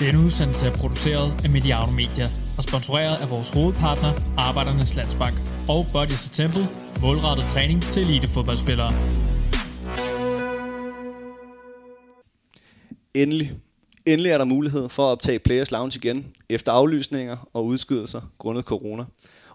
Denne udsendelse er produceret af Mediano Media og sponsoreret af vores hovedpartner, Arbejdernes Landsbank og Bodies Temple, målrettet træning til elitefodboldspillere. Endelig. Endelig er der mulighed for at optage Players Lounge igen, efter aflysninger og udskydelser grundet corona.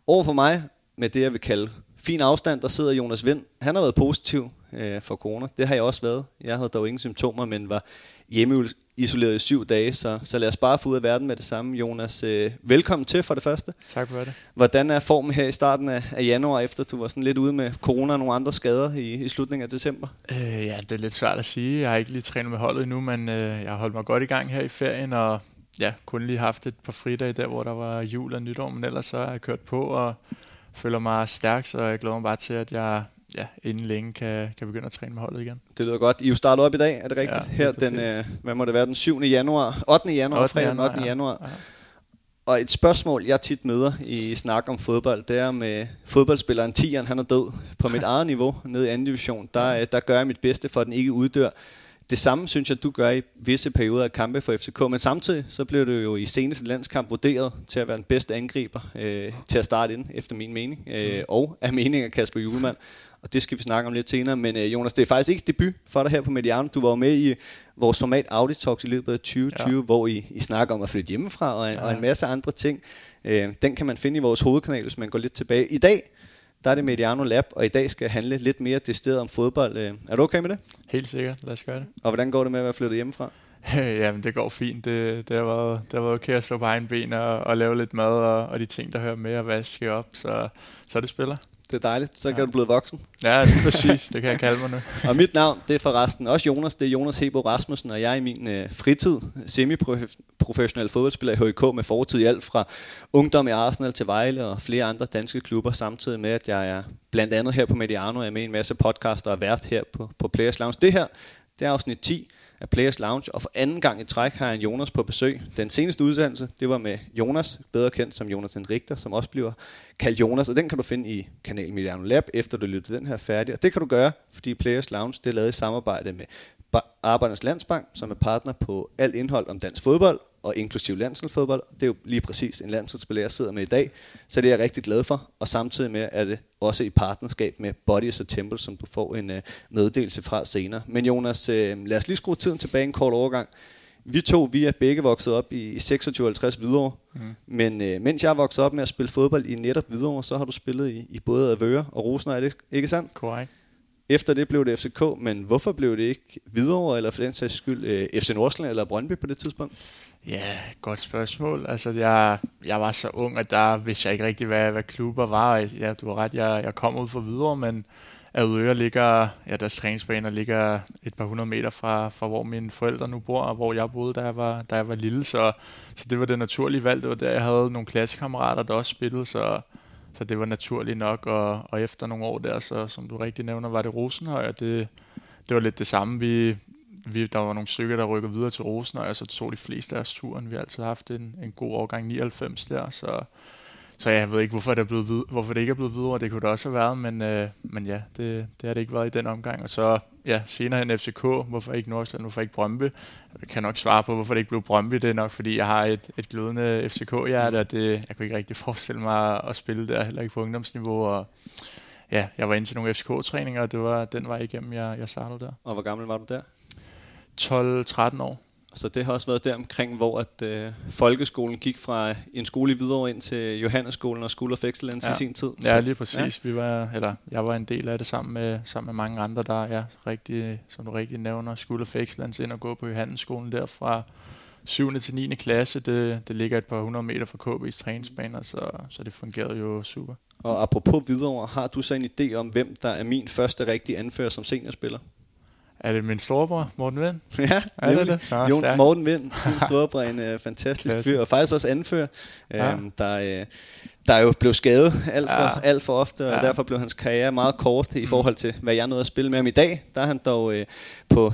Over for mig, med det jeg vil kalde fin afstand, der sidder Jonas Vind. Han har været positiv øh, for corona. Det har jeg også været. Jeg havde dog ingen symptomer, men var hjemmeisoleret i syv dage, så, så lad os bare få ud af verden med det samme. Jonas, øh, velkommen til for det første. Tak for det. Hvordan er formen her i starten af, af januar, efter du var sådan lidt ude med corona og nogle andre skader i, i slutningen af december? Øh, ja, det er lidt svært at sige. Jeg har ikke lige trænet med holdet endnu, men øh, jeg har holdt mig godt i gang her i ferien, og ja, kun lige haft et par fridage der, hvor der var jul og nytår, men ellers så har jeg kørt på og føler mig stærk, så jeg glæder mig bare til, at jeg ja, inden længe kan, kan begynde at træne med holdet igen. Det lyder godt. I jo startet op i dag, er det rigtigt? Ja, Her den, øh, hvad må det være, den 7. januar, 8. januar, 8. fredag den januar, 8. ja. januar. Ja. Og et spørgsmål, jeg tit møder i snak om fodbold, det er med fodboldspilleren Tieren, han er død på mit eget niveau nede i anden division. Der, øh, der gør jeg mit bedste for, at den ikke uddør. Det samme synes jeg, du gør i visse perioder af kampe for FCK, men samtidig så blev du jo i seneste landskamp vurderet til at være den bedste angriber øh, til at starte ind, efter min mening, øh, og af mening af Kasper Julemand. Og det skal vi snakke om lidt senere. Men øh, Jonas, det er faktisk ikke debut for dig her på Mediano. Du var jo med i vores format Audi Talks i løbet af 2020, ja. hvor I, I snakker om at flytte hjemmefra og, ja. og en masse andre ting. Øh, den kan man finde i vores hovedkanal, hvis man går lidt tilbage. I dag, der er det Mediano Lab, og i dag skal handle lidt mere decideret om fodbold. Øh, er du okay med det? Helt sikkert, lad os gøre det. Og hvordan går det med at være flyttet hjemmefra? Jamen, det går fint. Det, det, har været, det har været okay at stå på egen ben og, og lave lidt mad og, og de ting, der hører med at vaske op, så, så det spiller. Det er dejligt. Så kan Ja. du blive voksen. Ja, det er præcis. Det kan jeg kalde mig nu. Og mit navn, det er forresten også Jonas. Det er Jonas Hebo Rasmussen, og jeg er i min øh, fritid semi-professionel fodboldspiller i HIK med fortid i alt fra ungdom i Arsenal til Vejle og flere andre danske klubber, samtidig med, at jeg er blandt andet her på Mediano, jeg er med i en masse podcaster og vært her på, på Players Lounge. Det her, det er afsnit 10 af Players Lounge, og for anden gang i træk har jeg Jonas på besøg. Den seneste udsendelse, det var med Jonas, bedre kendt som Jonathan Richter, som også bliver kaldt Jonas, og den kan du finde i kanalen Mediano Lab, efter du lytter den her færdig. Og det kan du gøre, fordi Players Lounge det er lavet i samarbejde med Arbejdernes Landsbank, som er partner på alt indhold om dansk fodbold, og inklusiv landsholdsfodbold. Det er jo lige præcis en landsholdsspiller, jeg sidder med i dag, så det er jeg rigtig glad for. Og samtidig med er det også i partnerskab med Bodies og Temple, som du får en øh, meddelelse fra senere. Men Jonas, øh, lad os lige skrue tiden tilbage en kort overgang. Vi to, vi er begge vokset op i 26-50 Hvidovre, mm. men øh, mens jeg voksede op med at spille fodbold i netop Hvidovre, så har du spillet i, i både Avøre og Rosenøj, er det ikke sandt? Korrekt. Efter det blev det FCK, men hvorfor blev det ikke Hvidovre, eller for den sags skyld øh, FC Nordsjælland eller Brøndby på det tidspunkt? Ja, godt spørgsmål. Altså, jeg, jeg var så ung, at der vidste jeg ikke rigtig, hvad, hvad klubber var. Ja, du har ret, jeg, jeg kom ud fra videre, men Avedøre ligger, ja, deres træningsbaner ligger et par hundrede meter fra, fra, hvor mine forældre nu bor, og hvor jeg boede, da jeg var, da jeg var lille. Så, så det var det naturlige valg. Det var der, jeg havde nogle klassekammerater, der også spillede, så, så det var naturligt nok. Og, og efter nogle år der, så som du rigtig nævner, var det Rosenhøj, og det, det var lidt det samme. Vi, vi, der var nogle stykker, der rykkede videre til Rosen, og så tog de fleste af os turen. Vi har altid haft en, en god årgang 99 der, så, så jeg ved ikke, hvorfor det, er blevet vid- hvorfor det ikke er blevet videre. Det kunne det også have været, men, øh, men ja, det, det har det ikke været i den omgang. Og så ja, senere en FCK, hvorfor ikke Nordsjælland, hvorfor ikke Brøndby? Jeg kan nok svare på, hvorfor det ikke blev Brøndby. Det er nok, fordi jeg har et, et glødende FCK-hjerte, og det, jeg kunne ikke rigtig forestille mig at spille der, heller ikke på ungdomsniveau. Og, ja, jeg var inde til nogle FCK-træninger, og det var den vej igennem, jeg, jeg startede der. Og hvor gammel var du der? 12-13 år. Så det har også været der omkring, hvor at, øh, folkeskolen gik fra en skole i Hvidovre ind til Johannesskolen og School of Excellence ja. Ja. i sin tid. Ja, lige præcis. Ja. Vi var, eller jeg var en del af det sammen med, sammen med mange andre, der er rigtig, som du rigtig nævner, School of Excellence ind og gå på Johannesskolen der fra 7. til 9. klasse. Det, det ligger et par hundrede meter fra KB's træningsbaner, så, så det fungerede jo super. Og apropos Hvidovre, har du så en idé om, hvem der er min første rigtige anfører som seniorspiller? Er det min storebror, Morten Vind? ja, Er det det? Nå, stærkt. Morten Vind, din storebror, en øh, fantastisk fyr, og faktisk også anfører, Ja. øhm, der, øh, der jo blev skadet alt for, Ja. alt for ofte, og Ja. derfor blev hans karriere meget kort i forhold til, hvad jeg nåede at spille med ham i dag. Der er han dog øh, på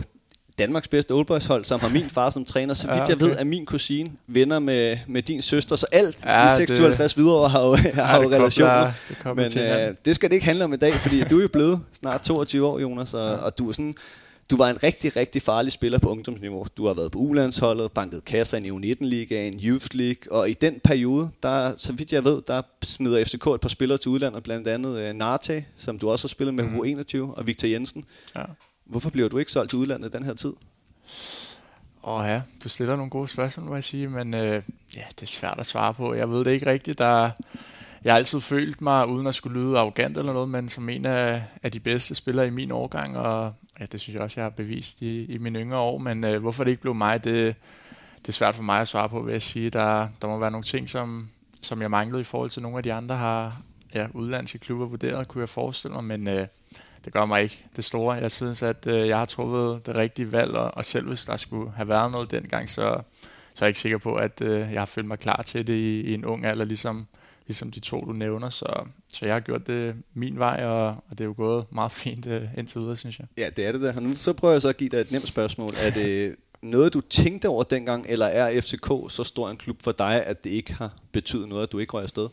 Danmarks bedste oldboys-hold, som har min far som træner. Så vidt Ja, jeg ved, okay. er min kusine venner med, med din søster, så alt Ja, i det- 56 videre har jo, har jo det relationer. kobler- det Men øh, det skal det ikke handle om i dag, fordi du er jo blevet snart 22 år, Jonas, og, og du er sådan Du var en rigtig, rigtig farlig spiller på ungdomsniveau. Du har været på ulandsholdet, banket kasser i U19-ligaen, Youth League, og i den periode, der, så vidt jeg ved, der smider FCK et par spillere til udlandet, blandt andet uh, Narte, som du også har spillet med mm. U21, og Victor Jensen. Ja. Hvorfor bliver du ikke solgt til udlandet den her tid? Åh oh ja, du stiller nogle gode spørgsmål, må jeg sige, men øh, ja, det er svært at svare på. Jeg ved det ikke rigtigt. Der, jeg har altid følt mig, uden at skulle lyde arrogant eller noget, men som en af, af de bedste spillere i min årgang, og ja, det synes jeg også, jeg har bevist i, i mine yngre år, men øh, hvorfor det ikke blev mig, det, det er svært for mig at svare på, vil jeg sige. Der, der må være nogle ting, som, som jeg manglede i forhold til nogle af de andre har ja, udlandske klubber vurderet, kunne jeg forestille mig, men øh, det gør mig ikke det store. Jeg synes, at øh, jeg har truffet det rigtige valg, og, og selv hvis der skulle have været noget dengang, så, så er jeg ikke sikker på, at øh, jeg har følt mig klar til det i, i en ung alder, ligesom, ligesom de to, du nævner. Så, så jeg har gjort det min vej, og, og det er jo gået meget fint øh, indtil videre, synes jeg. Ja, det er det der. nu så prøver jeg så at give dig et nemt spørgsmål. Er det noget, du tænkte over dengang, eller er FCK så stor en klub for dig, at det ikke har betydet noget, at du ikke røg afsted?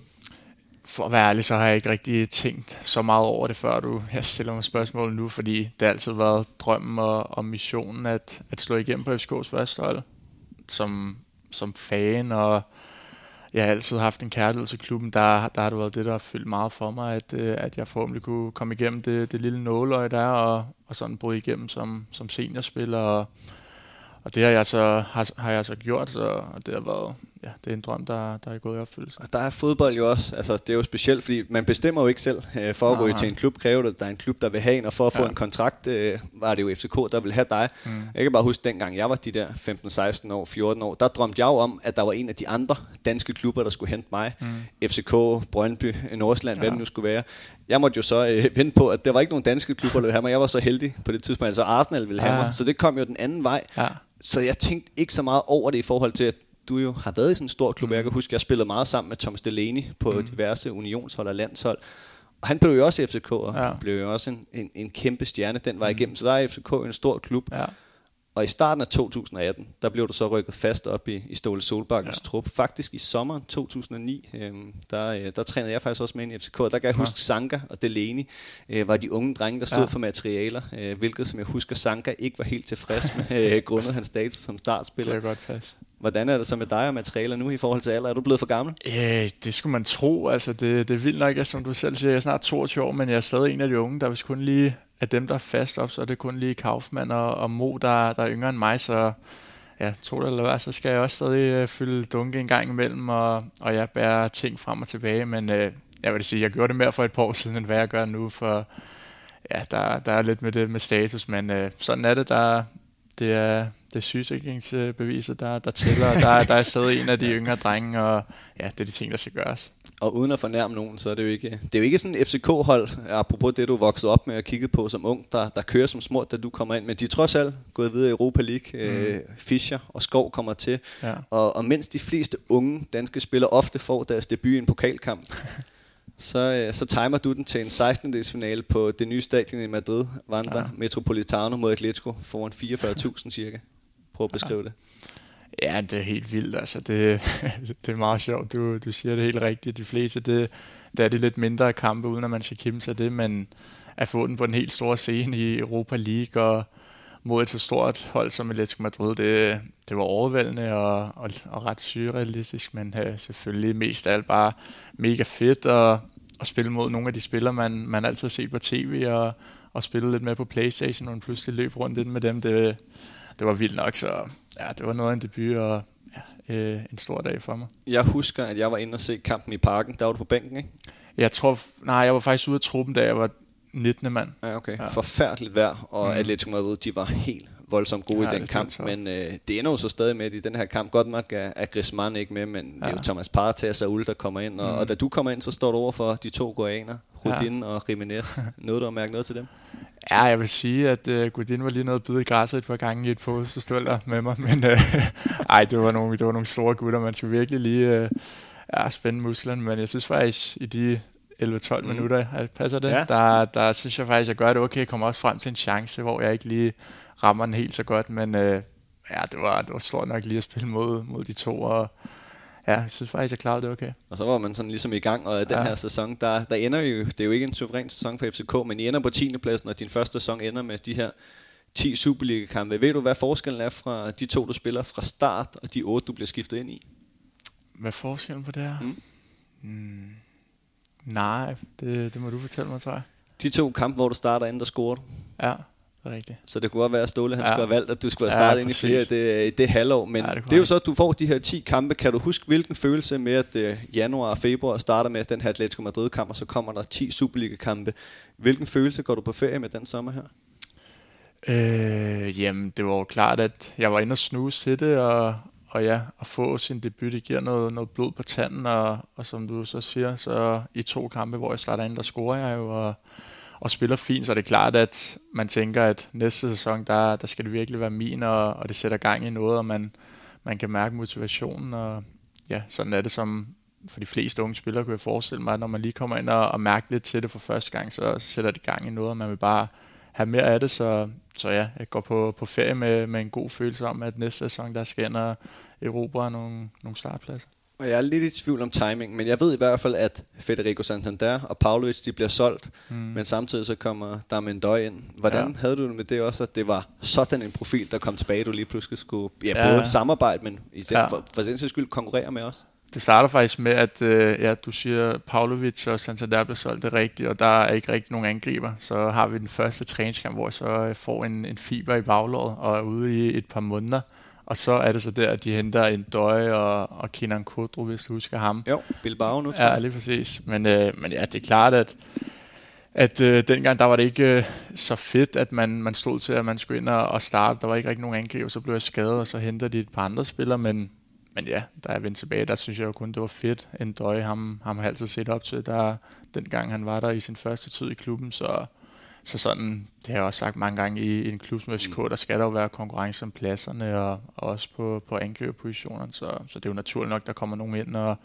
for at være ærlig, så har jeg ikke rigtig tænkt så meget over det, før du jeg stiller mig spørgsmål nu, fordi det har altid været drømmen og, og missionen at, at slå igennem på FCK's første som, som fan, og jeg har altid haft en kærlighed til klubben. Der, der har det været det, der har fyldt meget for mig, at, øh, at jeg forhåbentlig kunne komme igennem det, det lille nåløje der, og, og sådan bryde igennem som, som seniorspiller, og, og det har jeg så, har, har jeg så gjort, så, og det har været ja, det er en drøm, der, der er gået i opfyldelse. Og der er fodbold jo også, altså det er jo specielt, fordi man bestemmer jo ikke selv. Øh, for at gå til en klub kræver det, at der er en klub, der vil have en, og for at få ja. en kontrakt, øh, var det jo FCK, der vil have dig. Mm. Jeg kan bare huske, dengang jeg var de der 15-16 år, 14 år, der drømte jeg jo om, at der var en af de andre danske klubber, der skulle hente mig. Mm. FCK, Brøndby, Nordsjælland, ja. hvad det nu skulle være. Jeg måtte jo så øh, vente på, at der var ikke nogen danske klubber, der ville have mig. Jeg var så heldig på det tidspunkt, altså Arsenal ville have ja. mig. Så det kom jo den anden vej. Ja. Så jeg tænkte ikke så meget over det i forhold til, at du jo har været i sådan en stor klub. Mm. Jeg kan huske, at jeg spillede meget sammen med Thomas Delaney på mm. diverse unionshold og landshold. Og han blev jo også FCK, og ja. blev jo også en, en, en kæmpe stjerne den vej mm. igennem. Så der er FCK en stor klub. Ja. Og i starten af 2018, der blev du så rykket fast op i, i Ståle Solbakkens ja. trup. Faktisk i sommeren 2009, øh, der, øh, der trænede jeg faktisk også med i FCK. Der kan jeg huske, ja. Sanka og Delaney øh, var de unge drenge, der stod ja. for materialer. Øh, hvilket, som jeg husker, Sanka ikke var helt tilfreds med, øh, grundet hans status som startspiller. Det er godt pas. Hvordan er det så med dig og materialer nu i forhold til alder? Er du blevet for gammel? Øh, det skulle man tro. Altså, det, det er vildt nok, at, som du selv siger, jeg er snart 22 år, men jeg er stadig en af de unge, der hvis kun lige af dem, der er fast op, så er det kun lige Kaufmann og, og Mo, der, der er yngre end mig, så ja, tro det eller hvad, så skal jeg også stadig øh, fylde dunke en gang imellem, og, og jeg bærer ting frem og tilbage, men øh, jeg vil sige, jeg gjorde det mere for et par år siden, end hvad jeg gør nu, for ja, der, der er lidt med det med status, men øh, sådan er det, der, det er, det er sygesikringsbeviset, der, der tæller, og der, der er stadig en af de yngre drenge, og ja, det er de ting, der skal gøres. Og uden at fornærme nogen, så er det jo ikke, det er jo ikke sådan et FCK-hold, apropos det, du voksede op med og kiggede på som ung, der, der kører som smurt, da du kommer ind. Men de er trods alt gået videre i Europa League. Mm. Øh, Fischer og Skov kommer til. Ja. Og, og mens de fleste unge danske spillere ofte får deres debut i en pokalkamp, så, øh, så timer du den til en 16. finale på det nye stadion i Madrid, Vanda ja. Metropolitano mod Atletico, foran 44.000 cirka. Prøv at beskrive ja. det. Ja, det er helt vildt. Altså, det, det er meget sjovt. Du, du siger det helt rigtigt. De fleste, det, der er det lidt mindre kampe, uden at man skal kæmpe sig det, men at få den på en helt stor scene i Europa League og mod et så stort hold som Atletico Madrid, det, det var overvældende og, og, og ret surrealistisk, men uh, selvfølgelig mest af alt bare mega fedt at, at spille mod nogle af de spillere, man, man altid har set på tv og, og spille lidt med på Playstation, og pludselig løb rundt ind med dem. Det, det var vildt nok, så ja, det var noget af en debut, og ja, øh, en stor dag for mig. Jeg husker, at jeg var inde og se kampen i parken. Der var du på bænken, ikke? Jeg tror, nej, jeg var faktisk ude af truppen, da jeg var 19. mand. Ja, okay. Ja. Forfærdeligt vejr, og mm. Atletico Madrid, de var helt voldsomt gode ja, i den kamp, men øh, det ender jo så stadig med i den her kamp. Godt nok er, er Griezmann ikke med, men ja. det er jo Thomas Partey og Saul, der kommer ind, og, mm. og da du kommer ind, så står du over for de to goaner, Rudin ja. og Jimenez. Nåede du at mærke noget til dem? Ja, jeg vil sige, at uh, Godin var lige noget byde i græsset et par gange i et poststøl der med mig, men uh, ej, det var, nogle, det var nogle store gutter, man skulle virkelig lige uh, ja, spænde musklerne, men jeg synes faktisk, i de 11-12 mm. minutter, at passer det, ja. der, der synes jeg faktisk, at jeg gør det okay, jeg kommer også frem til en chance, hvor jeg ikke lige rammer den helt så godt, men uh, ja, det var, det var stort nok lige at spille mod, mod de to, og ja, jeg synes faktisk, jeg klarede det okay. Og så var man sådan ligesom i gang, og den ja. her sæson, der, der ender jo, det er jo ikke en suveræn sæson for FCK, men I ender på 10. pladsen, og din første sæson ender med de her 10 Superliga-kampe. Ved du, hvad forskellen er fra de to, du spiller fra start, og de otte, du bliver skiftet ind i? Hvad er forskellen på det her? Mm. Mm. Nej, det, det må du fortælle mig, tror jeg. De to kampe, hvor du starter, inden der scorer du. Ja, rigtigt. Så det kunne godt være, at Ståle han ja. skulle have valgt, at du skulle have startet ja, ind i flere det, i det halvår. Men ja, det, det er jo så, at du får de her 10 kampe. Kan du huske, hvilken følelse med, at uh, januar og februar starter med den her Atletico Madrid-kamp, og så kommer der 10 Superliga-kampe. Hvilken følelse går du på ferie med den sommer her? Øh, jamen, det var jo klart, at jeg var inde og snuse til det, og, og ja, at få sin debut, det giver noget, noget blod på tanden, og, og som du så siger, så i to kampe, hvor jeg starter ind, der scorer jeg jo, og, og spiller fint, så er det klart, at man tænker, at næste sæson, der, der skal det virkelig være min, og, og det sætter gang i noget, og man, man kan mærke motivationen, og ja, sådan er det som for de fleste unge spillere, kunne jeg forestille mig, at når man lige kommer ind og, og mærker lidt til det for første gang, så, så sætter det gang i noget, og man vil bare have mere af det, så, så ja, jeg går på, på ferie med, med en god følelse om, at næste sæson, der skal ind og erobre nogle, nogle startpladser. Og jeg er lidt i tvivl om timing, men jeg ved i hvert fald, at Federico Santander og Pavlovic, de bliver solgt, mm. men samtidig så kommer Darmendøj ind. Hvordan ja. havde du det med det også, at det var sådan en profil, der kom tilbage, du lige pludselig skulle ja, både ja. samarbejde, men især ja. for, for den skyld konkurrere med os? Det starter faktisk med, at øh, ja, du siger, Pavlovic og Santander bliver solgt, det er rigtigt, og der er ikke rigtig nogen angriber. Så har vi den første træningskamp, hvor jeg så øh, får en, en fiber i baglåret og er ude i et par måneder. Og så er det så der, at de henter en Døje og, og Kenan Kodro, hvis du husker ham. Jo, Bilbao nu. Ja, lige præcis. Men, øh, men ja, det er klart, at, at øh, dengang der var det ikke øh, så fedt, at man, man stod til, at man skulle ind og, og starte. Der var ikke rigtig nogen angreb, så blev jeg skadet, og så henter de et par andre spillere. Men, men ja, da jeg vendte tilbage, der synes jeg jo kun, det var fedt. En Døje, ham, ham har altid set op til, der, dengang han var der i sin første tid i klubben. Så så sådan, det har jeg også sagt mange gange i, i en klub som FCK, mm. der skal der jo være konkurrence om pladserne og, og også på, på angriberpositionerne, så, så det er jo naturligt nok, der kommer nogen ind og,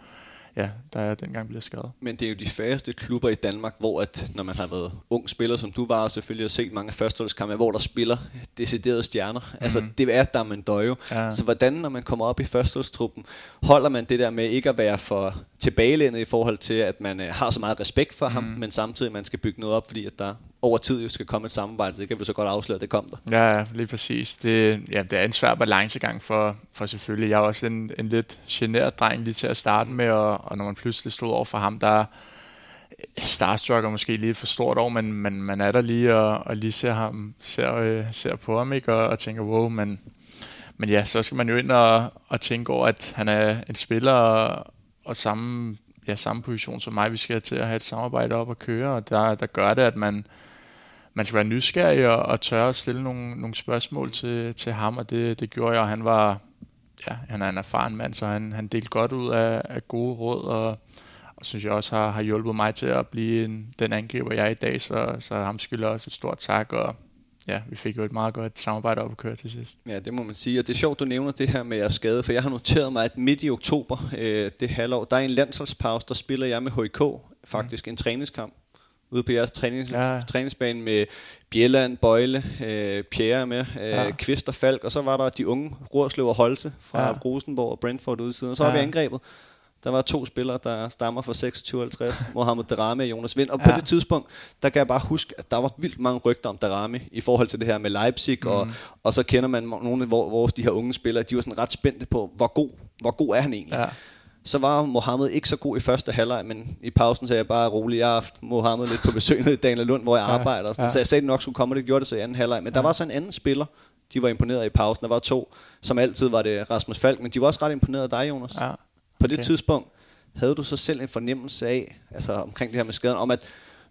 ja, der er dengang bliver skadet. Men det er jo de færreste klubber i Danmark, hvor at, når man har været ung spiller, som du var, og selvfølgelig har set mange førsteholdskampe, hvor der spiller deciderede stjerner. Mm. Altså, det er der man døjer. Ja. Så hvordan, når man kommer op i førsteholdstruppen, holder man det der med ikke at være for tilbagelændet i forhold til, at man øh, har så meget respekt for mm. ham, men samtidig man skal bygge noget op, fordi at der over tid jo skal komme et samarbejde. Det kan vi så godt afsløre, at det kom der. Ja, lige præcis. Det, ja, det er en svær balancegang for, for selvfølgelig. Jeg er også en, en lidt generet dreng lige til at starte med, og, og når man pludselig stod over for ham, der Starstruck er måske lige for stort over, men man, man er der lige og, og lige ser, ham, ser, øh, ser på ham ikke, og, og tænker, wow, men, men ja, så skal man jo ind og, og tænke over, at han er en spiller og, og samme, ja, samme position som mig. Vi skal til at have et samarbejde op og køre, og der, der gør det, at man, man skal være nysgerrig og, og tørre at stille nogle, nogle spørgsmål til, til ham, og det, det gjorde jeg, og han var, ja, han er en erfaren mand, så han, han delte godt ud af, af gode råd, og, og synes jeg også har, har hjulpet mig til at blive en, den angriber, jeg er i dag, så, så ham skylder også et stort tak, og ja, vi fik jo et meget godt samarbejde op at køre til sidst. Ja, det må man sige. Og det er sjovt, du nævner det her med at skade, for jeg har noteret mig, at midt i oktober, øh, det halvår, der er en landsholdspause, der spiller jeg med HK, faktisk mm. en træningskamp ude på jeres trænings, ja. træningsbane med Bjelland, Bøjle, øh, Pierre med, øh, ja. Kvist og Falk, og så var der de unge Rorslev og Holte fra ja. Rosenborg og Brentford ude siden, og så ja. har vi angrebet. Der var to spillere, der stammer fra 26-50, Mohamed Darami og Jonas Vind. Og ja. på det tidspunkt, der kan jeg bare huske, at der var vildt mange rygter om Darami i forhold til det her med Leipzig. Mm. Og, og så kender man nogle af vores de her unge spillere, de var sådan ret spændte på, hvor god, hvor god er han egentlig. Ja så var Mohammed ikke så god i første halvleg, men i pausen sagde jeg bare roligt, jeg har haft Mohammed lidt på besøg nede i Daniel Lund, hvor jeg ja, arbejder. Ja. Så jeg sagde, det nok skulle komme, og det gjorde det så i anden halvleg. Men ja. der var så en anden spiller, de var imponeret i pausen. Der var to, som altid var det Rasmus Falk, men de var også ret imponeret af dig, Jonas. Ja. Okay. På det tidspunkt havde du så selv en fornemmelse af, altså omkring det her med skaden, om at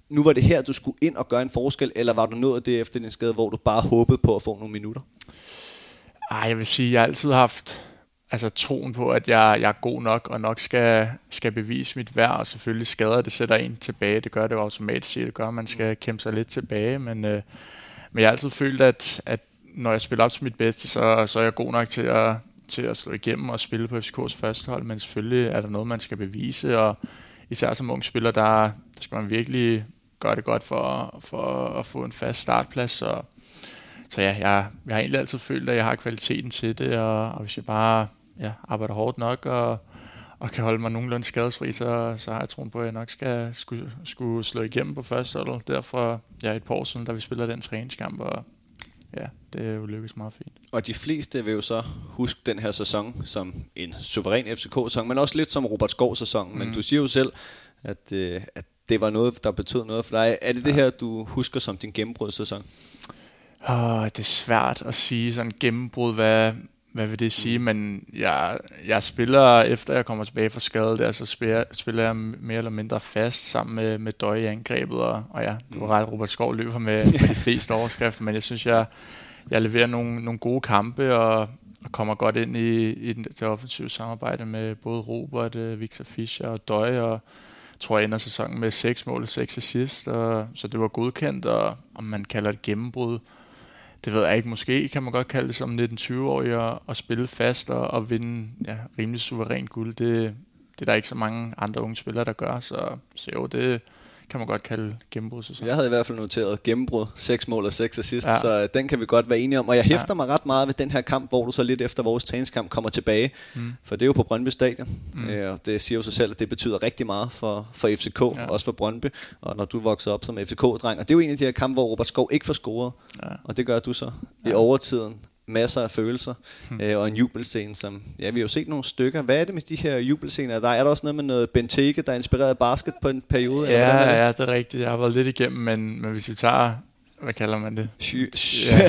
nu var det her, du skulle ind og gøre en forskel, eller var du nået det efter din skade, hvor du bare håbede på at få nogle minutter? Ej, jeg vil sige, jeg har altid haft altså troen på, at jeg, jeg er god nok, og nok skal, skal bevise mit værd, og selvfølgelig skader det sætter en tilbage. Det gør det jo automatisk, det gør, at man skal kæmpe sig lidt tilbage, men, øh, men jeg har altid følt, at, at når jeg spiller op til mit bedste, så, så er jeg god nok til at, til at slå igennem og spille på FCK's første hold, men selvfølgelig er der noget, man skal bevise, og især som ung spiller, der, der skal man virkelig gøre det godt for, for at få en fast startplads, så, så ja, jeg, jeg har egentlig altid følt, at jeg har kvaliteten til det, og, og hvis jeg bare ja, arbejder hårdt nok og, og kan holde mig nogenlunde skadesfri, så, så har jeg troen på, at jeg nok skal skulle, skulle slå igennem på første hold. Derfor ja, et par år siden, da vi spiller den træningskamp, og ja, det er jo lykkedes meget fint. Og de fleste vil jo så huske den her sæson som en suveræn FCK-sæson, men også lidt som Robert Skov-sæson. Mm. Men du siger jo selv, at, øh, at det var noget, der betød noget for dig. Er det ja. det her, du husker som din gennembrudssæson? Oh, det er svært at sige sådan gennembrud, hvad, hvad vil det sige, men jeg, jeg spiller, efter jeg kommer tilbage fra skade der, så spiller, spiller jeg mere eller mindre fast sammen med, med Døje i angrebet, og, og ja, du var mm. ret, Robert Skov løber med, med de fleste overskrifter, men jeg synes, jeg, jeg leverer nogle, nogle gode kampe, og, og kommer godt ind i, i det offensive samarbejde med både Robert, øh, Victor Fischer og Døje, og tror jeg ender sæsonen med 6 mål og 6 assist, og, så det var godkendt, og om man kalder det gennembrud, det ved jeg ikke, måske kan man godt kalde det som 19-20-årig at, at spille fast og, og vinde ja, rimelig suveræn guld. Det, det er der ikke så mange andre unge spillere, der gør, så, så jo, det, kan man godt kalde gennembrud. Jeg havde i hvert fald noteret gennembrud, 6 mål og 6 assist, ja. så den kan vi godt være enige om. Og jeg hæfter ja. mig ret meget ved den her kamp, hvor du så lidt efter vores træningskamp kommer tilbage. Mm. For det er jo på Brøndby Stadion, mm. øh, og det siger jo sig selv, at det betyder rigtig meget for, for FCK, ja. også for Brøndby. Og når du vokser op som FCK-dreng, og det er jo en af de her kampe, hvor Robert Skov ikke får scoret, ja. og det gør du så ja. i overtiden masser af følelser hmm. øh, og en jubelscene, som, ja, vi har jo set nogle stykker. Hvad er det med de her jubelscener? Der er der også noget med noget Benteke, der er inspireret af basket på en periode? Ja, eller er det? ja, det er rigtigt. Jeg har været lidt igennem, men, men hvis vi tager hvad kalder man det? Sh- ja,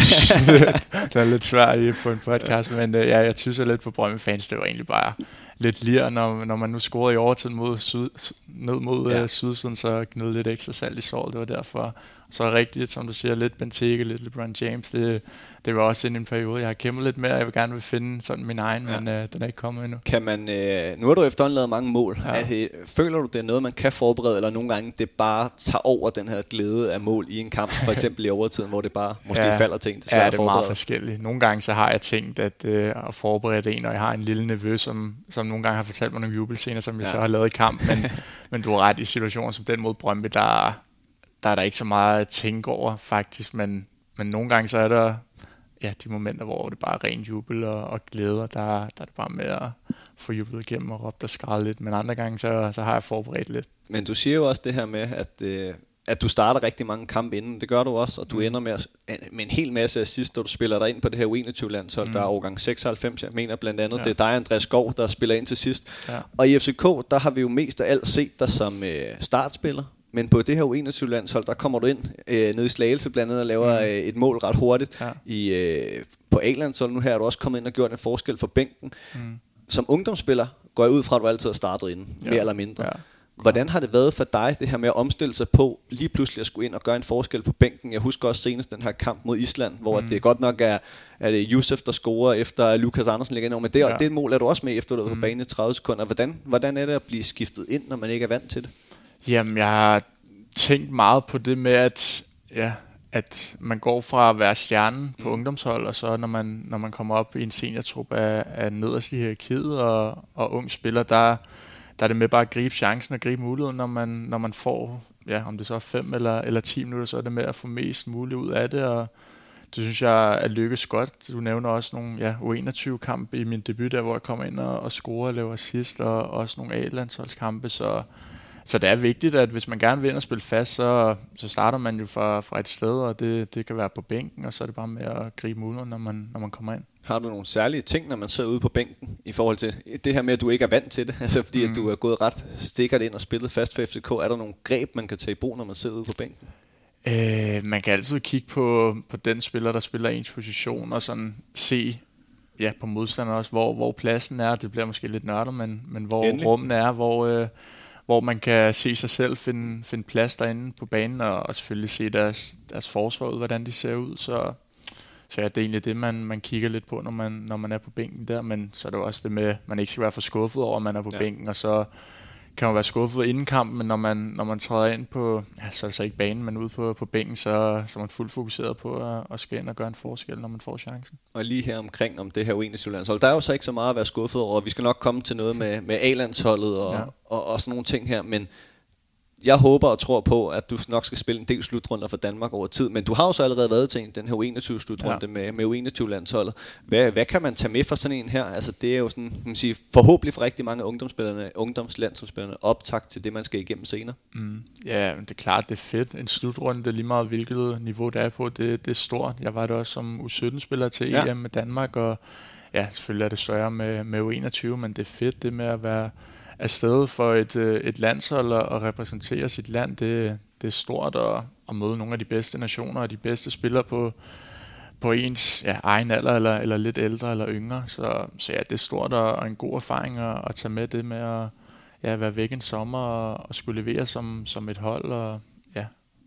det er lidt svært i på en podcast, men uh, ja, jeg synes lidt på Brøndby fans, det var egentlig bare lidt lir, når, når man nu scorede i overtid mod syd, ned mod ja. uh, sydsiden, så gnede lidt ekstra salt i såret, det var derfor. Så rigtigt, som du siger, lidt Benteke, lidt LeBron James, det, det var også en periode, jeg har kæmpet lidt med, og jeg vil gerne vil finde sådan min egen, ja. men øh, den er ikke kommet endnu. Kan man, øh, nu har du efterhånden lavet mange mål. Ja. Er det, føler du, det er noget, man kan forberede, eller nogle gange det bare tager over den her glæde af mål i en kamp, for eksempel i overtiden, hvor det bare måske ja. falder ting? Det er, ja, det er meget forskelligt. Nogle gange så har jeg tænkt at, øh, at forberede en, og jeg har en lille nevø, som, som nogle gange har fortalt mig nogle jubelscener, som jeg ja. så har lavet i kamp, men, men du har ret i situationer som den mod Brøndby, der, der er der ikke så meget at tænke over faktisk, men, men nogle gange så er der ja, de momenter, hvor det bare er ren jubel og, og glæde, og der, der er det bare med at få jublet igennem og råbe og skrælle lidt. Men andre gange, så, så har jeg forberedt lidt. Men du siger jo også det her med, at, øh, at du starter rigtig mange kampe inden. Det gør du også, og du mm. ender med, med en hel masse assist, når du spiller dig ind på det her U21-landshold, mm. der er overgang 96. Jeg mener blandt andet, ja. det er dig, Andreas Skov, der spiller ind til sidst. Ja. Og i FCK, der har vi jo mest af alt set dig som øh, startspiller, men på det her U21-landshold, der kommer du ind øh, ned i Slagelse blandt andet og laver mm. øh, et mål ret hurtigt. Ja. I, øh, på A-landshold nu her er du også kommet ind og gjort en forskel for bænken. Mm. Som ungdomsspiller går jeg ud fra, at du altid har startet inden, ja. mere eller mindre. Ja. Hvordan har det været for dig, det her med at omstille sig på, lige pludselig at skulle ind og gøre en forskel på bænken? Jeg husker også senest den her kamp mod Island, hvor mm. det godt nok er, er det Josef, der scorer efter Lukas Andersen ligger ind over. Men det, ja. det mål er du også med efter, du er på mm. banen i 30 sekunder. Hvordan, hvordan er det at blive skiftet ind, når man ikke er vant til det? Jamen, jeg har tænkt meget på det med, at, ja, at man går fra at være stjernen på mm. ungdomshold, og så når man, når man kommer op i en seniortrup af, af nederst i hierarkiet og, og ung spiller, der, der er det med bare at gribe chancen og gribe muligheden, når man, når man får, ja, om det så er 5 eller, eller 10 minutter, så er det med at få mest muligt ud af det, og det synes jeg er lykkes godt. Du nævner også nogle ja, U21-kampe i min debut, der hvor jeg kommer ind og, og scorer og laver assist, og også nogle A-landsholdskampe, så så det er vigtigt, at hvis man gerne vil ind og spille fast, så, så starter man jo fra, fra et sted, og det, det kan være på bænken, og så er det bare med at gribe muligheden, når man, når man kommer ind. Har du nogle særlige ting, når man sidder ude på bænken, i forhold til det her med, at du ikke er vant til det? Altså fordi, mm. at du mm. er gået ret stikkert ind og spillet fast for FCK. Er der nogle greb, man kan tage i brug, når man sidder ude på bænken? Øh, man kan altid kigge på, på den spiller, der spiller ens position, og sådan se ja, på modstanderen også, hvor, hvor pladsen er. Det bliver måske lidt nørdet, men, men hvor Endelig. rummen er, hvor... Øh, hvor man kan se sig selv finde, finde plads derinde på banen, og, og selvfølgelig se deres, deres forsvar ud, hvordan de ser ud. Så, så ja, det er egentlig det, man, man kigger lidt på, når man, når man er på bænken der, men så er det også det med, at man ikke skal være for skuffet over, at man er på ja. bænken, og så kan man være skuffet inden kampen, men når man, når man træder ind på, ja, så altså ikke banen, men ude på, på bænken, så, så er man fuldt fokuseret på at, at skal ind og gøre en forskel, når man får chancen. Og lige her omkring om det her U21-landshold, der er jo så ikke så meget at være skuffet over, vi skal nok komme til noget med, med A-landsholdet og, ja. og, og sådan nogle ting her, men jeg håber og tror på, at du nok skal spille en del slutrunder for Danmark over tid, men du har jo så allerede været til den her U21-slutrunde ja. med, med U21-landsholdet. Hvad, hvad kan man tage med for sådan en her? Altså det er jo sådan, man sige, forhåbentlig for rigtig mange ungdomsspillerne, ungdomslandsholdsspillerne, optakt til det, man skal igennem senere. Mm. Ja, det er klart, det er fedt. En slutrunde, det er lige meget hvilket niveau det er på, det, det er stort. Jeg var det også som U17-spiller til ja. EM med Danmark, og ja, selvfølgelig er det større med, med U21, men det er fedt det med at være afsted for et, øh, et landshold og repræsentere sit land, det, det er stort at, at møde nogle af de bedste nationer og de bedste spillere på, på ens ja, egen alder, eller, eller lidt ældre eller yngre. Så, så ja, det er stort og, og en god erfaring at, at tage med det med at ja, være væk en sommer og, og skulle levere som, som et hold. Og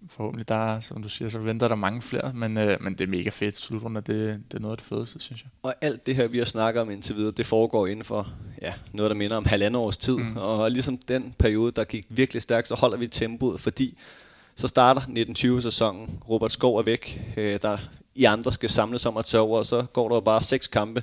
forhåbentlig, der, som du siger, så venter der mange flere, men, øh, men det er mega fedt. Slutrunder, det, det er noget af det fedeste, synes jeg. Og alt det her, vi har snakket om indtil videre, det foregår inden for ja, noget, der minder om halvandet års tid. Mm. Og ligesom den periode, der gik virkelig stærkt, så holder vi tempoet, fordi så starter 1920-sæsonen. Robert Skov er væk. Øh, der I andre skal samles om at tage over, og så går der bare seks kampe,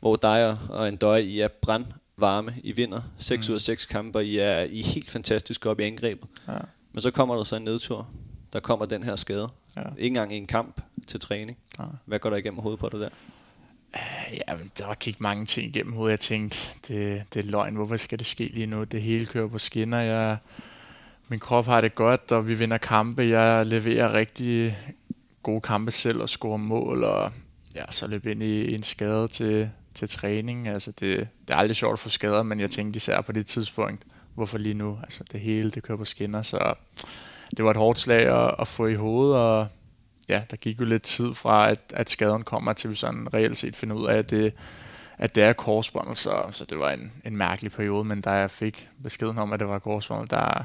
hvor dig og en døje, I er brand varme. I vinder 6 mm. ud af 6 kampe, og I er, I er helt fantastisk op i angrebet. Ja. Men så kommer der så en nedtur der kommer den her skade. Ja. Ikke engang i en kamp til træning. Ja. Hvad går der igennem hovedet på dig der? Uh, ja, men der gik mange ting igennem hovedet. Jeg tænkte, det, det er løgn. Hvorfor skal det ske lige nu? Det hele kører på skinner. Jeg, min krop har det godt, og vi vinder kampe. Jeg leverer rigtig gode kampe selv og scorer mål. Og ja, så løb ind i, en skade til, til træning. Altså det, det er aldrig sjovt at få skader, men jeg tænkte især på det tidspunkt, hvorfor lige nu? Altså det hele, det kører på skinner. Så det var et hårdt slag at, at få i hovedet, og ja, der gik jo lidt tid fra, at, at skaden kommer, til vi sådan reelt set finder ud af, at det, at det er korsbåndet, så, så det var en, en mærkelig periode, men da jeg fik beskeden om, at det var korsbåndet, der,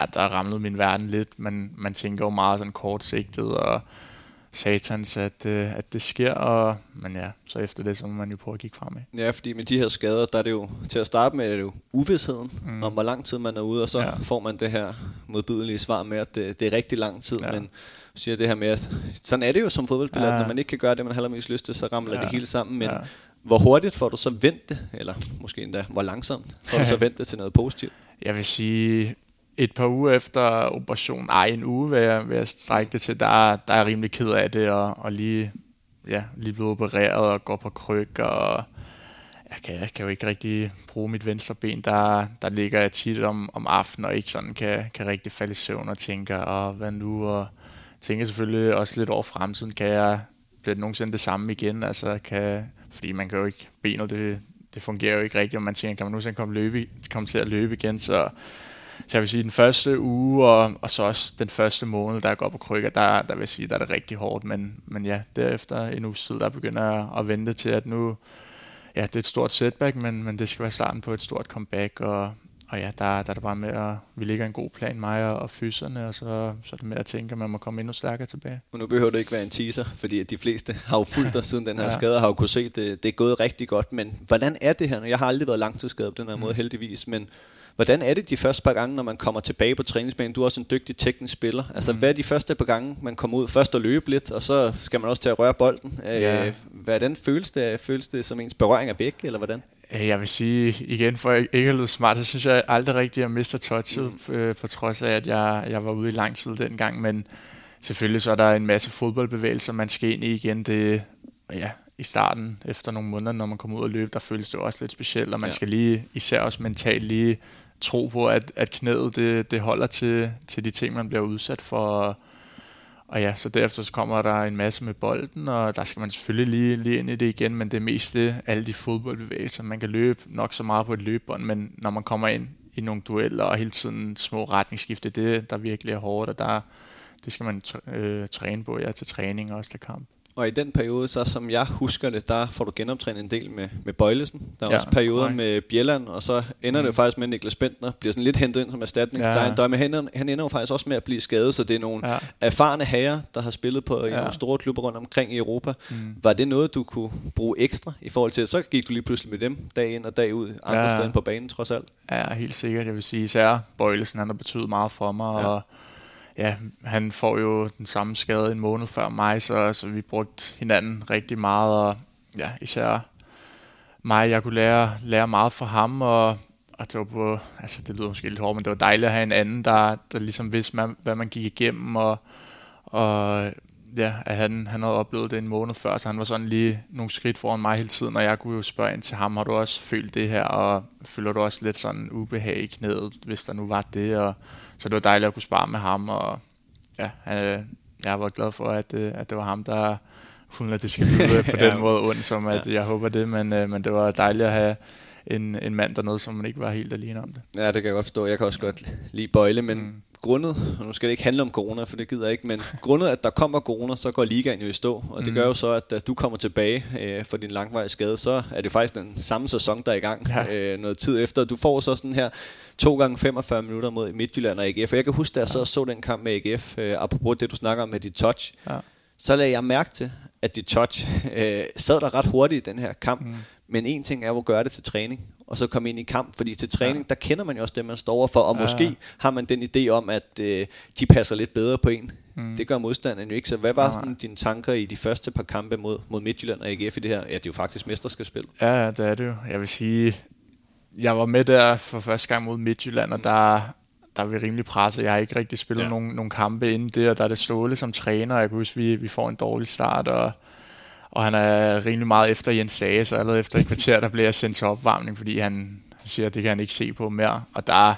ja, der ramlede min verden lidt, men man tænker jo meget sådan kortsigtet, og satans, at, øh, at det sker, og, men ja, så efter det, så må man jo prøve at kigge fremad. Ja, fordi med de her skader, der er det jo, til at starte med, er det jo uvidsheden mm. om, hvor lang tid man er ude, og så ja. får man det her modbydelige svar med, at det, det er rigtig lang tid, ja. men siger det her med, at sådan er det jo som fodboldspiller, ja. at når man ikke kan gøre det, man har mest lyst til, så ramler ja. det hele sammen, men ja. hvor hurtigt får du så vendt det, eller måske endda, hvor langsomt får du så vendt det til noget positivt? Jeg vil sige, et par uger efter operationen, ej en uge vil jeg, vil jeg strække det til, der, der er jeg rimelig ked af det, og, og lige, ja, lige blevet opereret og går på kryg, og jeg kan, jeg kan jo ikke rigtig bruge mit venstre ben, der, der ligger jeg tit om, om aftenen, og ikke sådan kan, kan rigtig falde i søvn og tænker, og hvad nu, og tænker selvfølgelig også lidt over fremtiden, kan jeg, blive nogensinde det samme igen, altså kan, fordi man kan jo ikke, benet det, det fungerer jo ikke rigtigt, og man tænker, kan man nogensinde komme, løbe, komme til at løbe igen, så så jeg vil sige, den første uge, og, og så også den første måned, der går på krykker, der, der vil jeg sige, der er det rigtig hårdt. Men, men ja, derefter en uge tid, der begynder jeg at vente til, at nu, ja, det er et stort setback, men, men det skal være starten på et stort comeback, og, og ja, der, der er det bare med at, vi ligger en god plan, mig og, og fyserne, og så, så er det med at tænke, at man må komme endnu stærkere tilbage. Og nu behøver det ikke være en teaser, fordi de fleste har jo fulgt dig siden den her ja. skade, har jo kunne se, at det, det er gået rigtig godt, men hvordan er det her? Jeg har aldrig været langtidsskadet på den her måde, mm. heldigvis, men Hvordan er det de første par gange, når man kommer tilbage på træningsbanen? Du er også en dygtig teknisk spiller. Altså, mm. hvad er de første par gange, man kommer ud? Først at løbe lidt, og så skal man også til at røre bolden. Ja. Øh, hvordan føles det? Føles det som ens berøring af væk, eller hvordan? Øh, jeg vil sige igen, for ikke at lyde smart, så synes jeg aldrig rigtigt, at jeg mister touchet, mm. øh, på trods af, at jeg, jeg var ude i lang tid dengang. Men selvfølgelig så er der en masse fodboldbevægelser, man skal ind i igen. Det, ja, i starten, efter nogle måneder, når man kommer ud og løbe, der føles det også lidt specielt, og man ja. skal lige, især også mentalt lige tro på, at, at knæet det, det holder til, til de ting, man bliver udsat for. Og ja, så derefter så kommer der en masse med bolden, og der skal man selvfølgelig lige, lige ind i det igen, men det er mest det, alle de fodboldbevægelser. Man kan løbe nok så meget på et løbebånd, men når man kommer ind i nogle dueller og hele tiden små retningsskifte, det der virkelig er hårdt, og der, det skal man øh, træne på, ja, til træning og også til kamp. Og i den periode, så som jeg husker det, der får du genoptrænet en del med, med Bøjlesen. Der er ja, også perioder correct. med Bjelland, og så ender mm. det faktisk med, at Niklas Bentner bliver sådan lidt hentet ind som erstatning. Ja. Der er en dømme, han, han ender jo faktisk også med at blive skadet, så det er nogle ja. erfarne herrer, der har spillet på ja. nogle store klubber rundt omkring i Europa. Mm. Var det noget, du kunne bruge ekstra i forhold til, så gik du lige pludselig med dem dag ind og dag ud, andre ja. steder på banen trods alt? Ja, helt sikkert. Jeg vil sige, især Bøjlesen, han har betydet meget for mig, ja. og ja, han får jo den samme skade en måned før mig, så, så vi brugte hinanden rigtig meget, og ja, især mig, jeg kunne lære, lære meget fra ham, og og det var på, altså det lyder måske lidt hårdt, men det var dejligt at have en anden, der, der ligesom vidste, man, hvad man gik igennem, og, og ja, at han, han havde oplevet det en måned før, så han var sådan lige nogle skridt foran mig hele tiden, og jeg kunne jo spørge ind til ham, har du også følt det her, og føler du også lidt sådan ubehag i knæet, hvis der nu var det, og så det var dejligt at kunne spare med ham, og ja, han, jeg var glad for, at, øh, at det var ham, der uden at det skal blive på den måde ondt, som at ja. jeg håber det, men, øh, men det var dejligt at have en, en mand dernede, som man ikke var helt alene om det. Ja, det kan jeg godt forstå. Jeg kan også godt lide bøjle, men mm. grundet, og nu skal det ikke handle om corona, for det gider jeg ikke, men grundet, at der kommer corona, så går ligaen jo i stå, og det mm. gør jo så, at da du kommer tilbage øh, for din langvarige skade, så er det faktisk den samme sæson, der er i gang ja. øh, noget tid efter. Du får så sådan her to gange 45 minutter mod Midtjylland og AGF, og jeg kan huske, da jeg så, så den kamp med AGF, øh, apropos det, du snakker om med dit touch, ja. så lagde jeg mærke til, at dit touch øh, sad der ret hurtigt i den her kamp, mm. men en ting er at gøre det til træning, og så komme ind i kamp, fordi til træning, ja. der kender man jo også det, man står for, og ja. måske har man den idé om, at øh, de passer lidt bedre på en. Mm. Det gør modstanderen jo ikke, så hvad var ja. sådan dine tanker i de første par kampe mod, mod Midtjylland og AGF i det her? Ja, det er jo faktisk mesterskabsspil. Ja, det er det jo. Jeg vil sige, jeg var med der for første gang mod Midtjylland, og mm. der, der er vi rimelig presset. Jeg har ikke rigtig spillet ja. nogen, nogen kampe inden det, og der er det Ståle som træner, og jeg kan huske, vi, vi får en dårlig start, og og han er rimelig meget efter Jens Sage, så allerede efter et kvarter, der bliver jeg sendt til opvarmning, fordi han siger, at det kan han ikke se på mere. Og der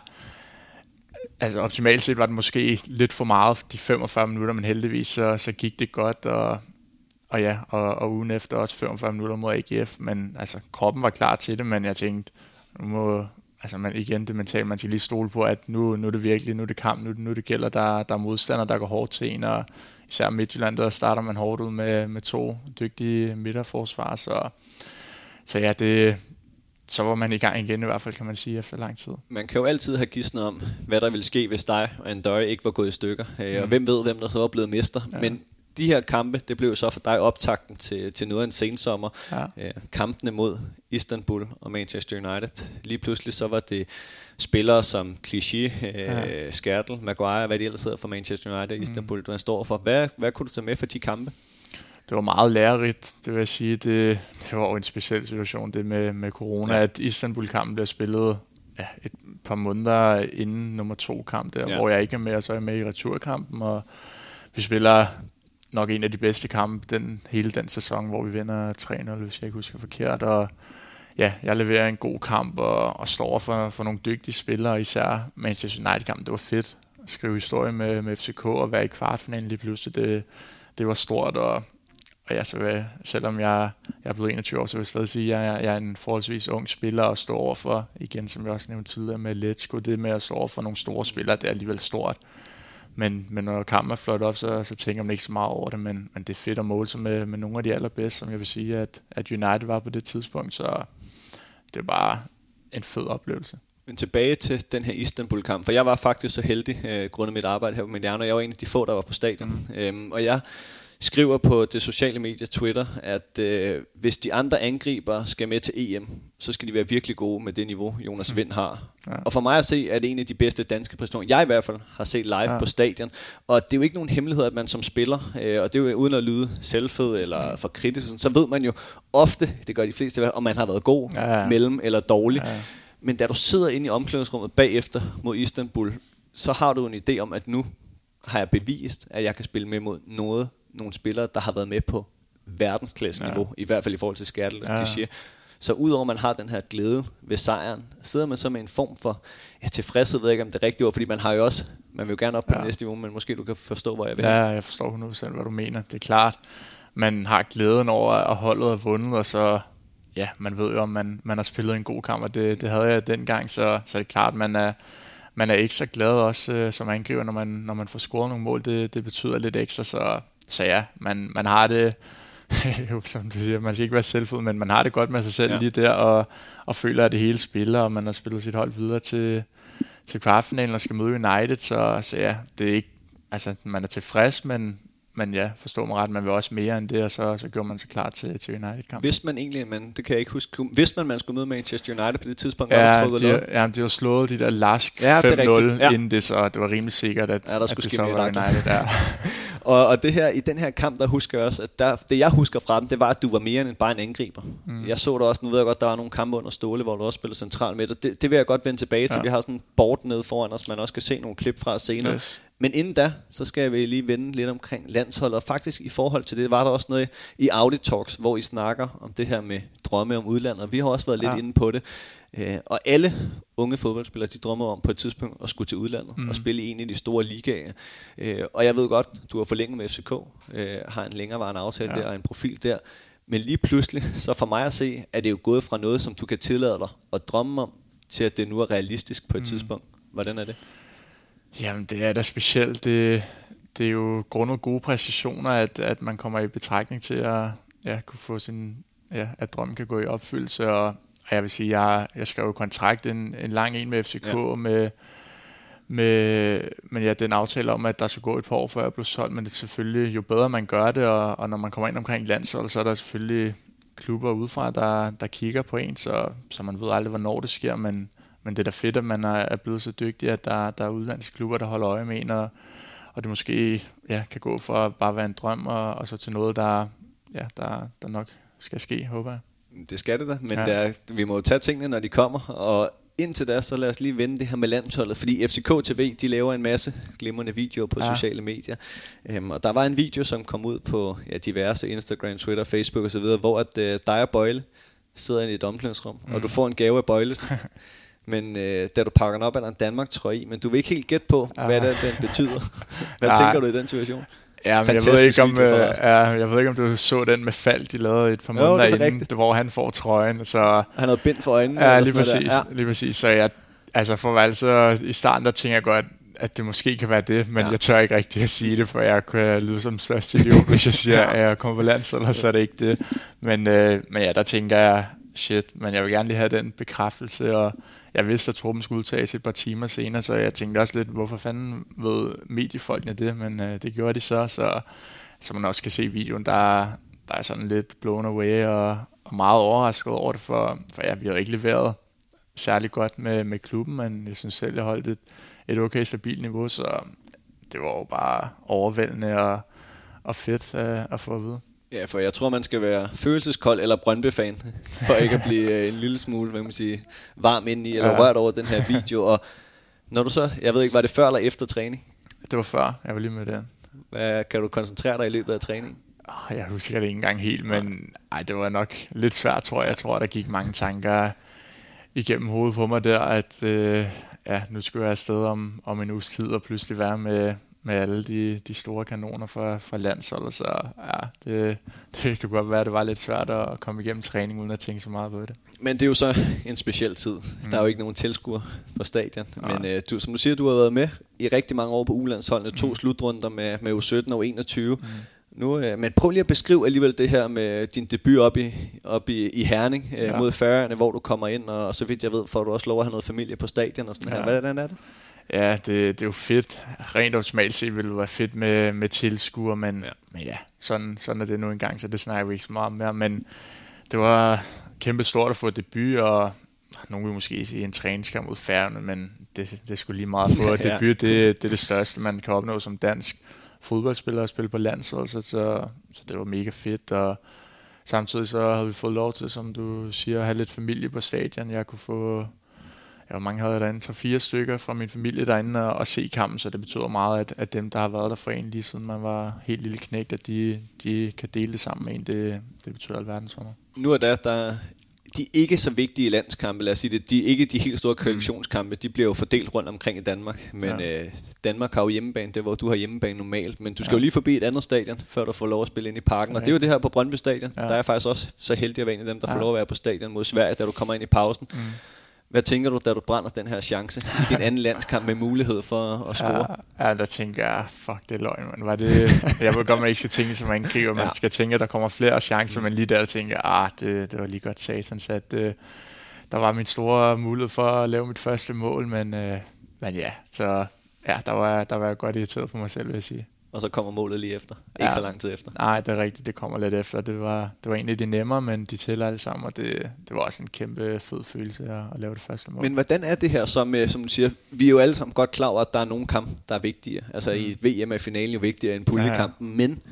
altså optimalt set var det måske lidt for meget, de 45 minutter, men heldigvis så, så gik det godt, og, og ja, og, og ugen efter også 45 minutter mod AGF, men altså kroppen var klar til det, men jeg tænkte, nu må, altså man, igen det mentale, man skal lige stole på, at nu, nu er det virkelig, nu er det kamp, nu, nu det gælder, der, der er modstandere, der går hårdt til en, og især Midtjylland, der starter man hårdt ud med, med to dygtige midterforsvar, så, så ja, det, så var man i gang igen i hvert fald, kan man sige, efter lang tid. Man kan jo altid have gidsnet om, hvad der ville ske, hvis dig og Andøj ikke var gået i stykker. Øh, mm. Og hvem ved, hvem der så var blevet mester. Ja. Men de her kampe, det blev så for dig optakten til, til noget af en sensommer. Ja. Øh, kampene mod Istanbul og Manchester United. Lige pludselig så var det spillere som Clichy, øh, ja. Skærtel, Maguire, hvad de ellers sidder for Manchester United, mm. Istanbul, du står for. Hvad, hvad kunne du tage med for de kampe? Det var meget lærerigt, det vil jeg sige. Det, det var jo en speciel situation, det med, med corona, ja. at Istanbul-kampen blev spillet ja, et par måneder inden nummer to kamp der, ja. hvor jeg ikke er med, og så er jeg med i returkampen, og vi spiller nok en af de bedste kampe den, hele den sæson, hvor vi vinder 3-0, hvis jeg ikke husker forkert, og ja, jeg leverer en god kamp og, og står for, for nogle dygtige spillere, især Manchester United-kampen. Det var fedt at skrive historie med, med FCK og være i kvartfinalen lige pludselig. Det, det var stort, og, og ja, så vil, selvom jeg, jeg er blevet 21 år, så vil jeg stadig sige, at jeg, jeg er en forholdsvis ung spiller og står over for, igen som jeg også nævnte tidligere med Let's det med at stå over for nogle store spillere, det er alligevel stort. Men, men når kampen er flot op, så, så tænker man ikke så meget over det, men, men det er fedt at måle sig med, med nogle af de allerbedste, som jeg vil sige, at, at United var på det tidspunkt, så det er bare en fed oplevelse. Men tilbage til den her Istanbul-kamp, for jeg var faktisk så heldig, øh, grundet mit arbejde her på Mediano, jeg var en af de få, der var på stadion. Mm. Øhm, og jeg skriver på det sociale medie Twitter, at øh, hvis de andre angriber skal med til EM, så skal de være virkelig gode med det niveau, Jonas mm. Vind har. Ja. Og for mig at se, er det en af de bedste danske præstationer, jeg i hvert fald har set live ja. på stadion. Og det er jo ikke nogen hemmelighed, at man som spiller, øh, og det er jo uden at lyde selvfed eller mm. for kritisk, så ved man jo ofte, det gør de fleste, om man har været god, ja, ja. mellem eller dårlig. Ja. Men da du sidder inde i omklædningsrummet bagefter mod Istanbul, så har du en idé om, at nu har jeg bevist, at jeg kan spille med mod noget, nogle spillere, der har været med på verdensklasse-niveau, ja. i hvert fald i forhold til Skærtel og ja. Så udover at man har den her glæde ved sejren, sidder man så med en form for ja, tilfredshed, ved jeg ikke om det er rigtigt ord, fordi man har jo også, man vil jo gerne op på ja. det næste niveau, men måske du kan forstå, hvor jeg vil. Ja, jeg forstår 100% hvad du mener. Det er klart, man har glæden over, at holdet er vundet, og så, ja, man ved jo, om man, man har spillet en god kamp, og det, det havde jeg dengang, så, så er det klart, man er, man er ekstra glad også øh, som angriber, når man, når man får scoret nogle mål. Det, det betyder lidt ekstra, så så ja, man, man har det, som du siger, man skal ikke være selvfed, men man har det godt med sig selv ja. lige der, og, og føler, at det hele spiller, og man har spillet sit hold videre til, til kvartfinalen og skal møde United, så, så ja, det er ikke, altså man er tilfreds, men, men ja, forstå mig ret, man vil også mere end det, og så, så gjorde man sig klar til, til United-kampen. Vidste man egentlig, man, det kan jeg ikke huske, vidste man, man skulle møde Manchester United på det tidspunkt? Ja, de, de, ja, de har slået de der lask ja, 5-0 ja. inden det, så det var rimelig sikkert, at, ja, der skulle at det så var United. Ja. Og, og det her, i den her kamp, der husker jeg også, at der, det jeg husker fra dem, det var, at du var mere end bare en angriber. Mm. Jeg så det også, nu ved jeg godt, der var nogle kampe under Ståle, hvor du også spillede central midt, og det, det vil jeg godt vende tilbage til. Ja. Vi har sådan en board nede foran os, man også kan se nogle klip fra senere. Yes. Men inden da, så skal vi lige vende lidt omkring landsholdet. Og faktisk i forhold til det, var der også noget i Audi Talks, hvor I snakker om det her med drømme om udlandet. Og vi har også været ja. lidt inde på det. Øh, og alle unge fodboldspillere, de drømmer om på et tidspunkt at skulle til udlandet mm. og spille i en af de store ligaer. Øh, og jeg ved godt, du har forlænget med FCK, øh, har en længerevarende aftale ja. der og en profil der. Men lige pludselig, så for mig at se, er det jo gået fra noget, som du kan tillade dig at drømme om, til at det nu er realistisk på et mm. tidspunkt. Hvordan er det? Jamen, det er da specielt. Det, det er jo grundet gode præstationer, at, at man kommer i betragtning til at ja, kunne få sin, ja, at drømmen kan gå i opfyldelse. Og, og jeg vil sige, jeg, jeg skrev jo kontrakt en, en lang en med FCK ja. med, med, men ja, den aftale om, at der skal gå et par år, før jeg blev solgt, men det er selvfølgelig, jo bedre man gør det, og, og når man kommer ind omkring landsholdet, så er der selvfølgelig klubber udefra, der, der kigger på en, så, så man ved aldrig, hvornår det sker, men, men det er da fedt, at man er blevet så dygtig, at der, der er udlandske klubber, der holder øje med en, og, og det måske ja, kan gå fra bare at være en drøm, og, og så til noget, der, ja, der, der nok skal ske, håber jeg. Det skal det da, men ja. der, vi må jo tage tingene, når de kommer, og indtil da, så lad os lige vende det her med landsholdet, fordi FCK TV, de laver en masse glimrende videoer på ja. sociale medier, um, og der var en video, som kom ud på ja, diverse Instagram, Twitter, Facebook osv., hvor at uh, dig og Bøjle sidder i et omklædningsrum, mm. og du får en gave af Bøjlesen. men øh, da du pakker den op, er der en Danmark trøje i, men du vil ikke helt gætte på, hvad det, den betyder. Hvad ja. tænker du i den situation? Ja, men jeg ved, ikke, om, video, øh, ja, jeg ved ikke, om du så den med fald, de lavede et par måneder inden, rigtigt. hvor han får trøjen. Så, han havde bind for øjnene. Ja, lige præcis, ja. lige præcis. Så jeg, altså for altså, i starten, der tænker jeg godt, at det måske kan være det, men ja. jeg tør ikke rigtig at sige det, for jeg kunne lyde som største idiot, hvis jeg siger, ja. at jeg kommer på landshold, så er det ikke det. Men, øh, men ja, der tænker jeg, shit, men jeg vil gerne lige have den bekræftelse, og jeg vidste, at truppen skulle udtages et par timer senere, så jeg tænkte også lidt, hvorfor fanden ved mediefolkene det, men øh, det gjorde de så, så, som man også kan se videoen, der, der er sådan lidt blown away og, og meget overrasket over det, for, for ja, vi har ikke leveret særlig godt med, med klubben, men jeg synes selv, jeg holdt et, et okay stabilt niveau, så det var jo bare overvældende og, og fedt øh, at få at vide. Ja, for jeg tror, man skal være følelseskold eller Brøndby-fan, for ikke at blive øh, en lille smule, hvad man sige, varm ind i, eller ja. rørt over den her video. Og når du så, jeg ved ikke, var det før eller efter træning? Det var før, jeg var lige med den. Hvad, kan du koncentrere dig i løbet af træning? Oh, jeg husker det ikke engang helt, men ej, det var nok lidt svært, tror jeg. Jeg tror, der gik mange tanker igennem hovedet på mig der, at øh, ja, nu skulle jeg afsted om, om en uges tid og pludselig være med, med alle de, de store kanoner fra, fra landsholdet, så ja, det, det kan godt være, at det var lidt svært at komme igennem træning, uden at tænke så meget på det. Men det er jo så en speciel tid. Mm. Der er jo ikke nogen tilskuer på stadion. Nej. Men øh, du, som du siger, du har været med i rigtig mange år på ulandsholdene. Mm. To slutrunder med, med U17 og U21. Mm. Nu, øh, men prøv lige at beskrive alligevel det her med din debut op i, op i, i Herning øh, ja. mod Færøerne, hvor du kommer ind, og, og så vidt jeg ved, får du også lov at have noget familie på stadion og sådan ja. her. Hvordan er det? Ja, det, det er jo fedt. Rent optimalt set ville det være fedt med, med tilskuer, men ja, men ja sådan, sådan er det nu engang, så det snakker vi ikke så meget om mere. Men det var kæmpe stort at få debut, og nogen vil måske sige en træningskamp mod færgerne, men det, det skulle lige meget få. ja. Debut, det, det er det største, man kan opnå som dansk fodboldspiller at spille på landsholdet, så, så, så det var mega fedt, og samtidig så havde vi fået lov til, som du siger, at have lidt familie på stadion. Jeg kunne få ja, mange havde derinde, så fire stykker fra min familie derinde og, og se kampen, så det betyder meget, at, at dem, der har været der for en lige siden man var helt lille knægt, at de, de kan dele det sammen med en, det, det betyder alverden for mig. Nu er der, der de ikke så vigtige landskampe, lad os sige det, de ikke de helt store kvalifikationskampe, de bliver jo fordelt rundt omkring i Danmark, men ja. øh, Danmark har jo hjemmebane, det er hvor du har hjemmebane normalt, men du skal ja. jo lige forbi et andet stadion, før du får lov at spille ind i parken, okay. og det er jo det her på Brøndby Stadion, ja. der er faktisk også så heldig at være en af dem, der ja. får lov at være på stadion mod Sverige, da du kommer ind i pausen. Mm. Hvad tænker du, da du brænder den her chance i din anden landskamp med mulighed for at score? Ja, ja der tænker jeg, fuck det er løgn, man. Var det, jeg ved godt, man ikke skal tænke som en kigger, man ja. skal tænke, at der kommer flere chancer, men lige der tænker jeg, ah, det, det var lige godt satans, at uh, der var min store mulighed for at lave mit første mål, men, uh, men ja, så ja, der var, der var jeg godt irriteret på mig selv, vil jeg sige. Og så kommer målet lige efter. Ja. Ikke så lang tid efter. Nej, det er rigtigt, det kommer lidt efter. Det var, det var egentlig de nemmere, men de tæller alle sammen, og det, det var også en kæmpe fed følelse at, at lave det første mål. Men hvordan er det her, som, som du siger, vi er jo alle sammen godt klar over, at der er nogle kampe, der er vigtige. Altså mm. i et VM er finalen jo vigtigere end puljekampen, ja, ja. men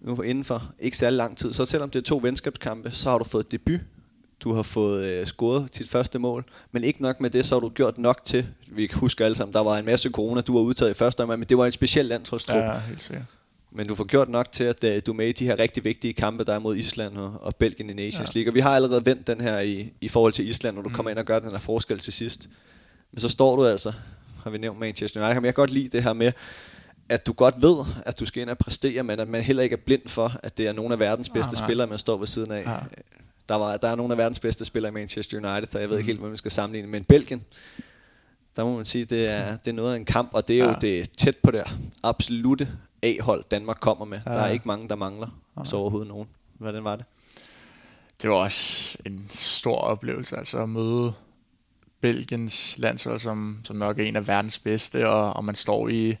nu inden for ikke særlig lang tid, så selvom det er to venskabskampe, så har du fået debut du har fået øh, scoret dit første mål, men ikke nok med det, så har du gjort nok til, vi husker alle sammen, der var en masse corona, du var udtaget i første omgang, men det var en speciel landsholdstrup. Ja, helt sikkert. Men du får gjort nok til, at uh, du er med i de her rigtig vigtige kampe, der er mod Island og, og Belgien i Nations ja. League. Og vi har allerede vendt den her i, i forhold til Island, når du mm. kommer ind og gør den her forskel til sidst. Men så står du altså, har vi nævnt Manchester United, men jeg kan godt lide det her med, at du godt ved, at du skal ind og præstere, men at man heller ikke er blind for, at det er nogle af verdens bedste ja, spillere, man står ved siden af. Ja der, var, der er nogle af verdens bedste spillere i Manchester United, så jeg ved ikke mm. helt, hvad man skal sammenligne. Men Belgien, der må man sige, det er, det er noget af en kamp, og det er ja. jo det tæt på det absolute A-hold, Danmark kommer med. Ja. Der er ikke mange, der mangler, ja. så overhovedet nogen. Hvordan var det? Det var også en stor oplevelse, altså at møde Belgiens landshold, som, som nok er en af verdens bedste, og, og man står i,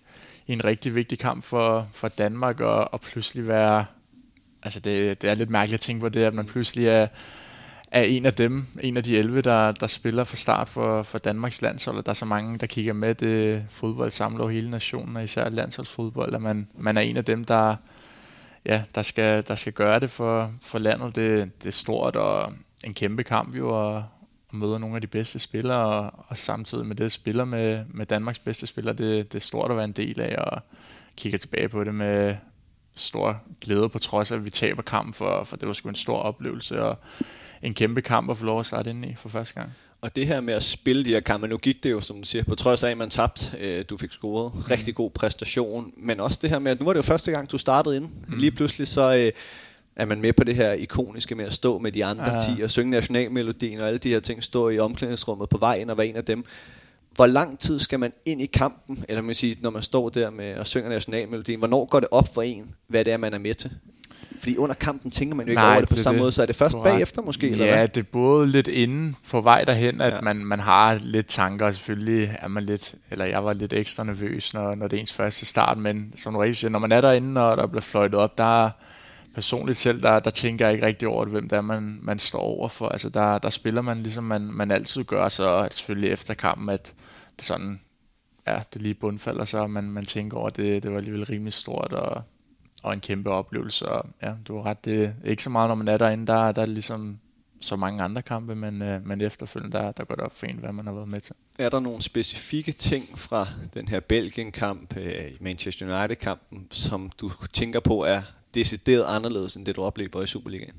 i en rigtig vigtig kamp for, for Danmark, og, og pludselig være altså det, det er lidt mærkeligt at tænke på det, at man pludselig er, er en af dem, en af de 11, der, der spiller fra start for, for Danmarks landshold, og der er så mange, der kigger med. Det fodbold samler hele nationen, og især landsholdsfodbold, at man, man er en af dem, der, ja, der, skal, der skal gøre det for, for landet. Det, det er stort og en kæmpe kamp jo, og, og møder nogle af de bedste spillere, og, og samtidig med det spiller med, med Danmarks bedste spillere. Det, det er stort at være en del af, og kigger tilbage på det med, stor glæde på trods af, at vi taber kampen, for, for det var sgu en stor oplevelse og en kæmpe kamp at få lov at starte ind i for første gang. Og det her med at spille de her kampe, nu gik det jo, som du siger, på trods af, at man tabte, øh, du fik scoret, mm. rigtig god præstation, men også det her med, at nu var det jo første gang, du startede ind. Mm. Lige pludselig så øh, er man med på det her ikoniske med at stå med de andre ja. 10 og synge nationalmelodien og alle de her ting, stå i omklædningsrummet på vej ind og være en af dem. Hvor lang tid skal man ind i kampen, eller man sige, når man står der med og synger nationalmelodien, hvornår går det op for en, hvad det er, man er med til? Fordi under kampen tænker man jo ikke Nej, over det på det, samme det. måde, så er det først Correct. bagefter måske? Ja, eller hvad? det er både lidt inden på vej derhen, at ja. man, man har lidt tanker, og selvfølgelig er man lidt, eller jeg var lidt ekstra nervøs, når, når det er ens første start, men som du rigtig siger, når man er derinde, og der bliver fløjtet op, der personligt selv, der, der tænker jeg ikke rigtig over, hvem det er, man, man står over for. Altså der, der spiller man ligesom man, man altid gør, så selvfølgelig efter kampen, at det sådan, ja, det lige bundfalder og man, man tænker over, at det, det var alligevel rimelig stort, og, og en kæmpe oplevelse, og ja, du har ret, det er ikke så meget, når man er derinde, der, der er ligesom så mange andre kampe, men, øh, men efterfølgende, der, der går det op for en, hvad man har været med til. Er der nogle specifikke ting fra den her Belgien-kamp, øh, Manchester United-kampen, som du tænker på er decideret anderledes, end det du oplever i Superligaen?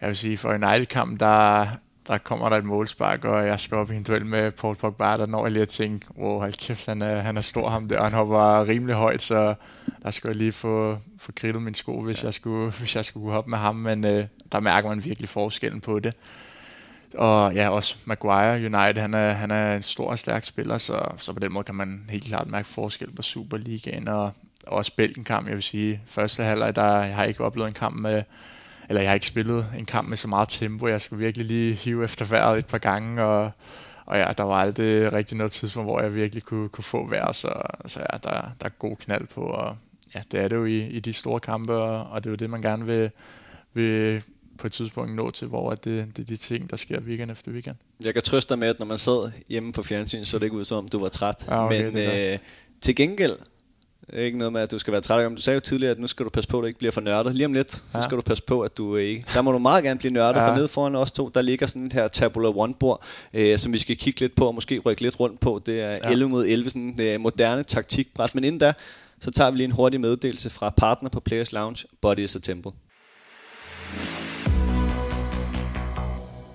Jeg vil sige, for United-kampen, der, der kommer der et målspark, og jeg skal op i en duel med Paul Pogba, der når jeg lige at tænke, wow, hold kæft, han er, han er stor ham der, og han hopper rimelig højt, så der skal jeg lige få, få kridtet min sko, hvis, ja. jeg skulle, hvis jeg skulle hoppe med ham, men øh, der mærker man virkelig forskellen på det. Og ja, også Maguire United, han er, han er en stor og stærk spiller, så, så på den måde kan man helt klart mærke forskel på Superligaen, og også Belgien-kamp, jeg vil sige. Første halvleg, der jeg har ikke oplevet en kamp med eller jeg har ikke spillet en kamp med så meget tempo. Jeg skulle virkelig lige hive efter vejret et par gange, og, og ja, der var aldrig rigtig noget tidspunkt, hvor jeg virkelig kunne, kunne få vejr, så, så ja, der, der er god knald på, og ja, det er det jo i, i de store kampe, og, og det er jo det, man gerne vil, vil på et tidspunkt nå til, hvor det, det er de ting, der sker weekend efter weekend. Jeg kan trøste dig med, at når man sad hjemme på fjernsyn, så det ikke ud som om, du var træt. Ja, okay, Men øh, til gengæld, ikke noget med, at du skal være træt. Du sagde jo tidligere, at nu skal du passe på, at du ikke bliver for nørdet. Lige om lidt, så ja. skal du passe på, at du ikke... Der må du meget gerne blive nørdet, ja. for nede foran os to, der ligger sådan et her Tabula One-bord, øh, som vi skal kigge lidt på, og måske rykke lidt rundt på. Det er ja. 11 mod 11, sådan et øh, moderne taktikbræt. Men inden da, så tager vi lige en hurtig meddelelse fra partner på Players Lounge, Body is a Temple.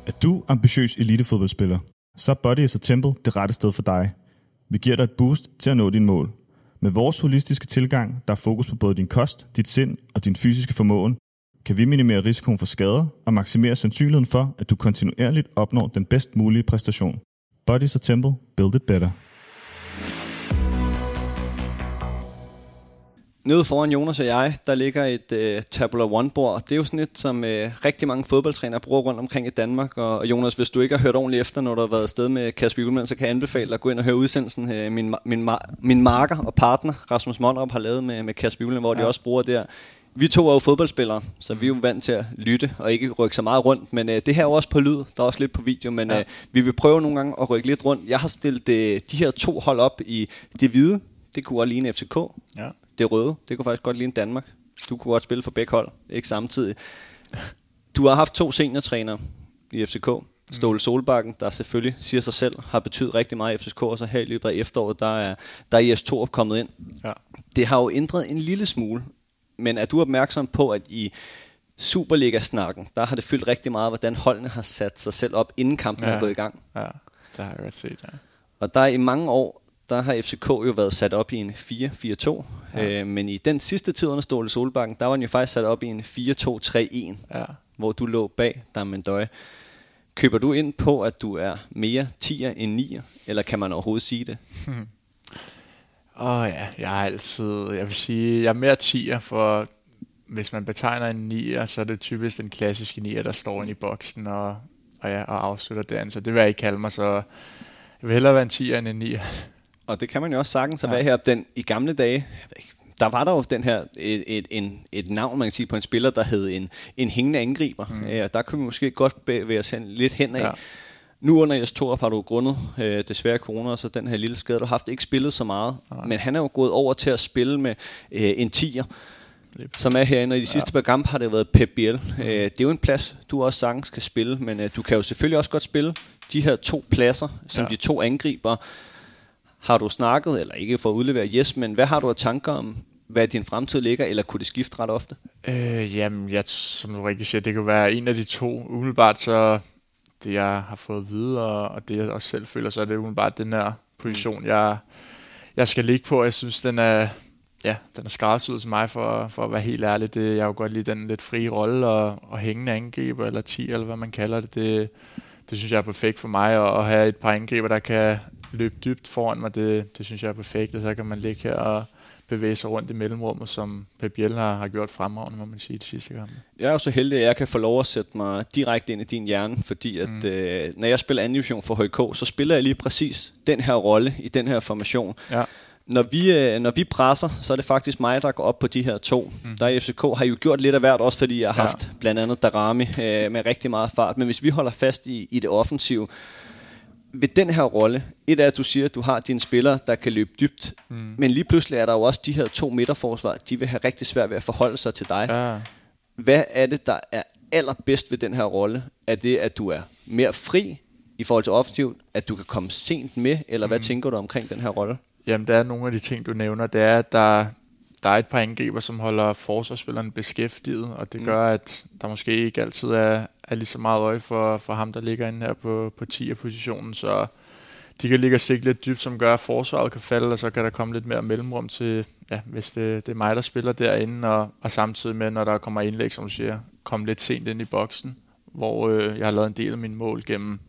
Er du ambitiøs elitefodboldspiller, så er Body is a Temple det rette sted for dig. Vi giver dig et boost til at nå dine mål – med vores holistiske tilgang, der er fokus på både din kost, dit sind og din fysiske formåen, kan vi minimere risikoen for skader og maksimere sandsynligheden for, at du kontinuerligt opnår den bedst mulige præstation. Bodies og Temple. Build it better. Nede foran Jonas og jeg, der ligger et øh, Tabula One-bord. Det er jo sådan et, som øh, rigtig mange fodboldtrænere bruger rundt omkring i Danmark. Og, og Jonas, hvis du ikke har hørt ordentligt efter, når du har været afsted med Kasper Julemand, så kan jeg anbefale dig at gå ind og høre udsendelsen. Øh, min, min, min marker og partner, Rasmus Monrup, har lavet med, med Kasper Julemand, hvor ja. de også bruger det her. Vi to er jo fodboldspillere, så vi er jo vant til at lytte og ikke rykke så meget rundt. Men øh, det her er også på lyd, der er også lidt på video, men ja. øh, vi vil prøve nogle gange at rykke lidt rundt. Jeg har stillet øh, de her to hold op i det hvide. Det kunne godt ligne FCK. Ja det røde. Det kunne faktisk godt ligne Danmark. Du kunne godt spille for begge hold, ikke samtidig. Du har haft to seniortrænere i FCK. Ståle Solbakken, der selvfølgelig siger sig selv, har betydet rigtig meget i FCK, og så her i løbet af efteråret, der er, der er IS 2 kommet ind. Ja. Det har jo ændret en lille smule, men er du opmærksom på, at i Superliga-snakken, der har det fyldt rigtig meget, hvordan holdene har sat sig selv op, inden kampen ja. er gået i gang. Ja, det har jeg godt set, ja. Og der er i mange år der har FCK jo været sat op i en 4-4-2. Ja. Øh, men i den sidste tid under Ståle Solbakken, der var den jo faktisk sat op i en 4-2-3-1, ja. hvor du lå bag Damendøj. Køber du ind på, at du er mere 10'er end 9'er, eller kan man overhovedet sige det? Åh oh, ja, jeg er altid, jeg vil sige, jeg er mere 10'er, for hvis man betegner en 9'er, så er det typisk den klassiske 9'er, der står inde i boksen og, og, ja, og afslutter det. Så det vil jeg ikke kalde mig, så jeg vil hellere være en 10'er end en 9'er og det kan man jo også sagtens have ja. her. Den, I gamle dage, der var der jo den her, et, et, en, et navn, man kan sige, på en spiller, der hed en, en hængende angriber. Mm. Ja, der kunne vi måske godt bevæge os lidt hen af. Ja. Nu under Jes Torup har du grundet øh, desværre corona, så den her lille skade, du har haft ikke spillet så meget. Nej. Men han er jo gået over til at spille med øh, en tiger, som er herinde. Og i de sidste ja. par kampe har det været Pep Biel. Mm. Øh, det er jo en plads, du også sagtens skal spille, men øh, du kan jo selvfølgelig også godt spille de her to pladser, som ja. de to angriber har du snakket, eller ikke for at udlevere yes, men hvad har du af tanker om, hvad din fremtid ligger, eller kunne det skifte ret ofte? Øh, jamen, jeg, som du rigtig siger, det kunne være en af de to. Umiddelbart så det, jeg har fået at vide, og, og det, jeg også selv føler, så er det umiddelbart den her position, jeg, jeg skal ligge på. Jeg synes, den er, ja, den er skræddersyet til mig, for, for at være helt ærlig. Det, jeg jo godt lide den lidt frie rolle, og, og hængende angriber, eller 10, eller hvad man kalder det. Det, det synes jeg er perfekt for mig, at, at have et par angriber, der kan løbe dybt foran mig, det, det synes jeg er perfekt, og så kan man ligge her og bevæge sig rundt i mellemrummet, som Pep Biel har, har gjort fremragende, må man sige, de sidste gange. Jeg er jo så heldig, at jeg kan få lov at sætte mig direkte ind i din hjerne, fordi at, mm. øh, når jeg spiller anden division for HK, så spiller jeg lige præcis den her rolle i den her formation. Ja. Når vi, øh, når vi presser, så er det faktisk mig, der går op på de her to. Mm. Der i FCK har jo gjort lidt af hvert, også fordi jeg har haft ja. blandt andet Darami øh, med rigtig meget fart. Men hvis vi holder fast i, i det offensive, ved den her rolle, et er, at du siger, at du har dine spillere, der kan løbe dybt, mm. men lige pludselig er der jo også de her to midterforsvar, de vil have rigtig svært ved at forholde sig til dig. Ja. Hvad er det, der er allerbedst ved den her rolle? Er det, at du er mere fri i forhold til offensivt, at du kan komme sent med, eller hvad mm. tænker du omkring den her rolle? Jamen, der er nogle af de ting, du nævner. Det er, at der, der er et par angriber, som holder forsvarsspilleren beskæftiget, og det mm. gør, at der måske ikke altid er, er lige så meget øje for, for ham, der ligger inde her på, på 10'er-positionen, så de kan ligge og sigte lidt dybt, som gør, at forsvaret kan falde, og så kan der komme lidt mere mellemrum til, ja, hvis det, det er mig, der spiller derinde, og, og samtidig med, når der kommer indlæg, som du siger, komme lidt sent ind i boksen, hvor øh, jeg har lavet en del af mine mål gennem,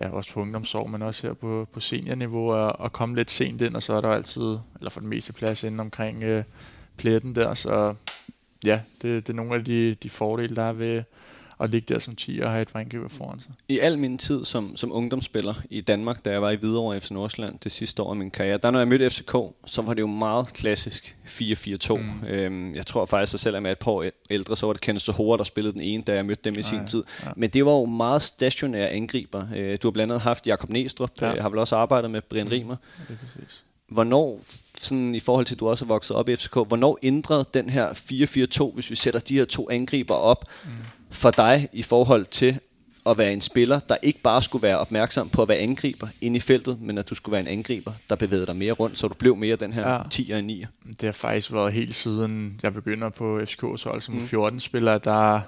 ja, også på ungdomsår, men også her på, på seniorniveau, og, og komme lidt sent ind, og så er der altid, eller for den meste plads inde omkring øh, pletten der, så ja, det, det er nogle af de, de fordele, der er ved, at ligge der som 10 og have et angriber foran sig. I al min tid som, som ungdomsspiller i Danmark, da jeg var i Hvidovre FC Nordsjælland det sidste år af min karriere, der når jeg mødte FCK, så var det jo meget klassisk 4-4-2. Mm. Øhm, jeg tror faktisk, at selvom jeg er et par år ældre, så var det Kenneth Sohora, der spillede den ene, da jeg mødte dem i Ej, sin tid. Ja. Men det var jo meget stationære angriber. Øh, du har blandt andet haft Jakob Næstrup, ja. øh, har vel også arbejdet med Brian mm. Rimer. Ja, det er præcis. Hvornår, sådan i forhold til, at du også er vokset op i FCK, hvornår ændrede den her 4-4-2, hvis vi sætter de her to angriber op, mm for dig i forhold til at være en spiller, der ikke bare skulle være opmærksom på at være angriber ind i feltet, men at du skulle være en angriber, der bevægede dig mere rundt, så du blev mere den her ja. 10'er og 9'er? Det har faktisk været helt siden jeg begynder på FCK's hold som mm. 14-spiller, der,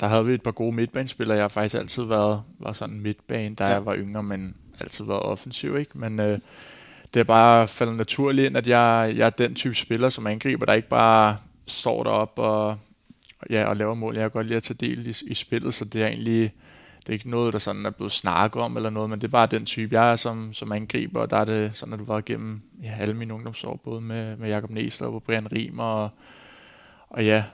der havde vi et par gode midtbanespillere. Jeg har faktisk altid været, var sådan midtbane, da ja. jeg var yngre, men altid været offensiv, ikke? Men øh, det er bare faldet naturligt ind, at jeg, jeg er den type spiller som angriber, der ikke bare står derop og ja, og laver mål. Jeg kan godt lide at tage del i, i spillet, så det er egentlig det er ikke noget, der sådan er blevet snakket om eller noget, men det er bare den type, jeg er som, som angriber, og der er det sådan, at du var igennem ja, alle mine ungdomsår, både med, med Jakob Næsler og Brian Riemer, og, og ja,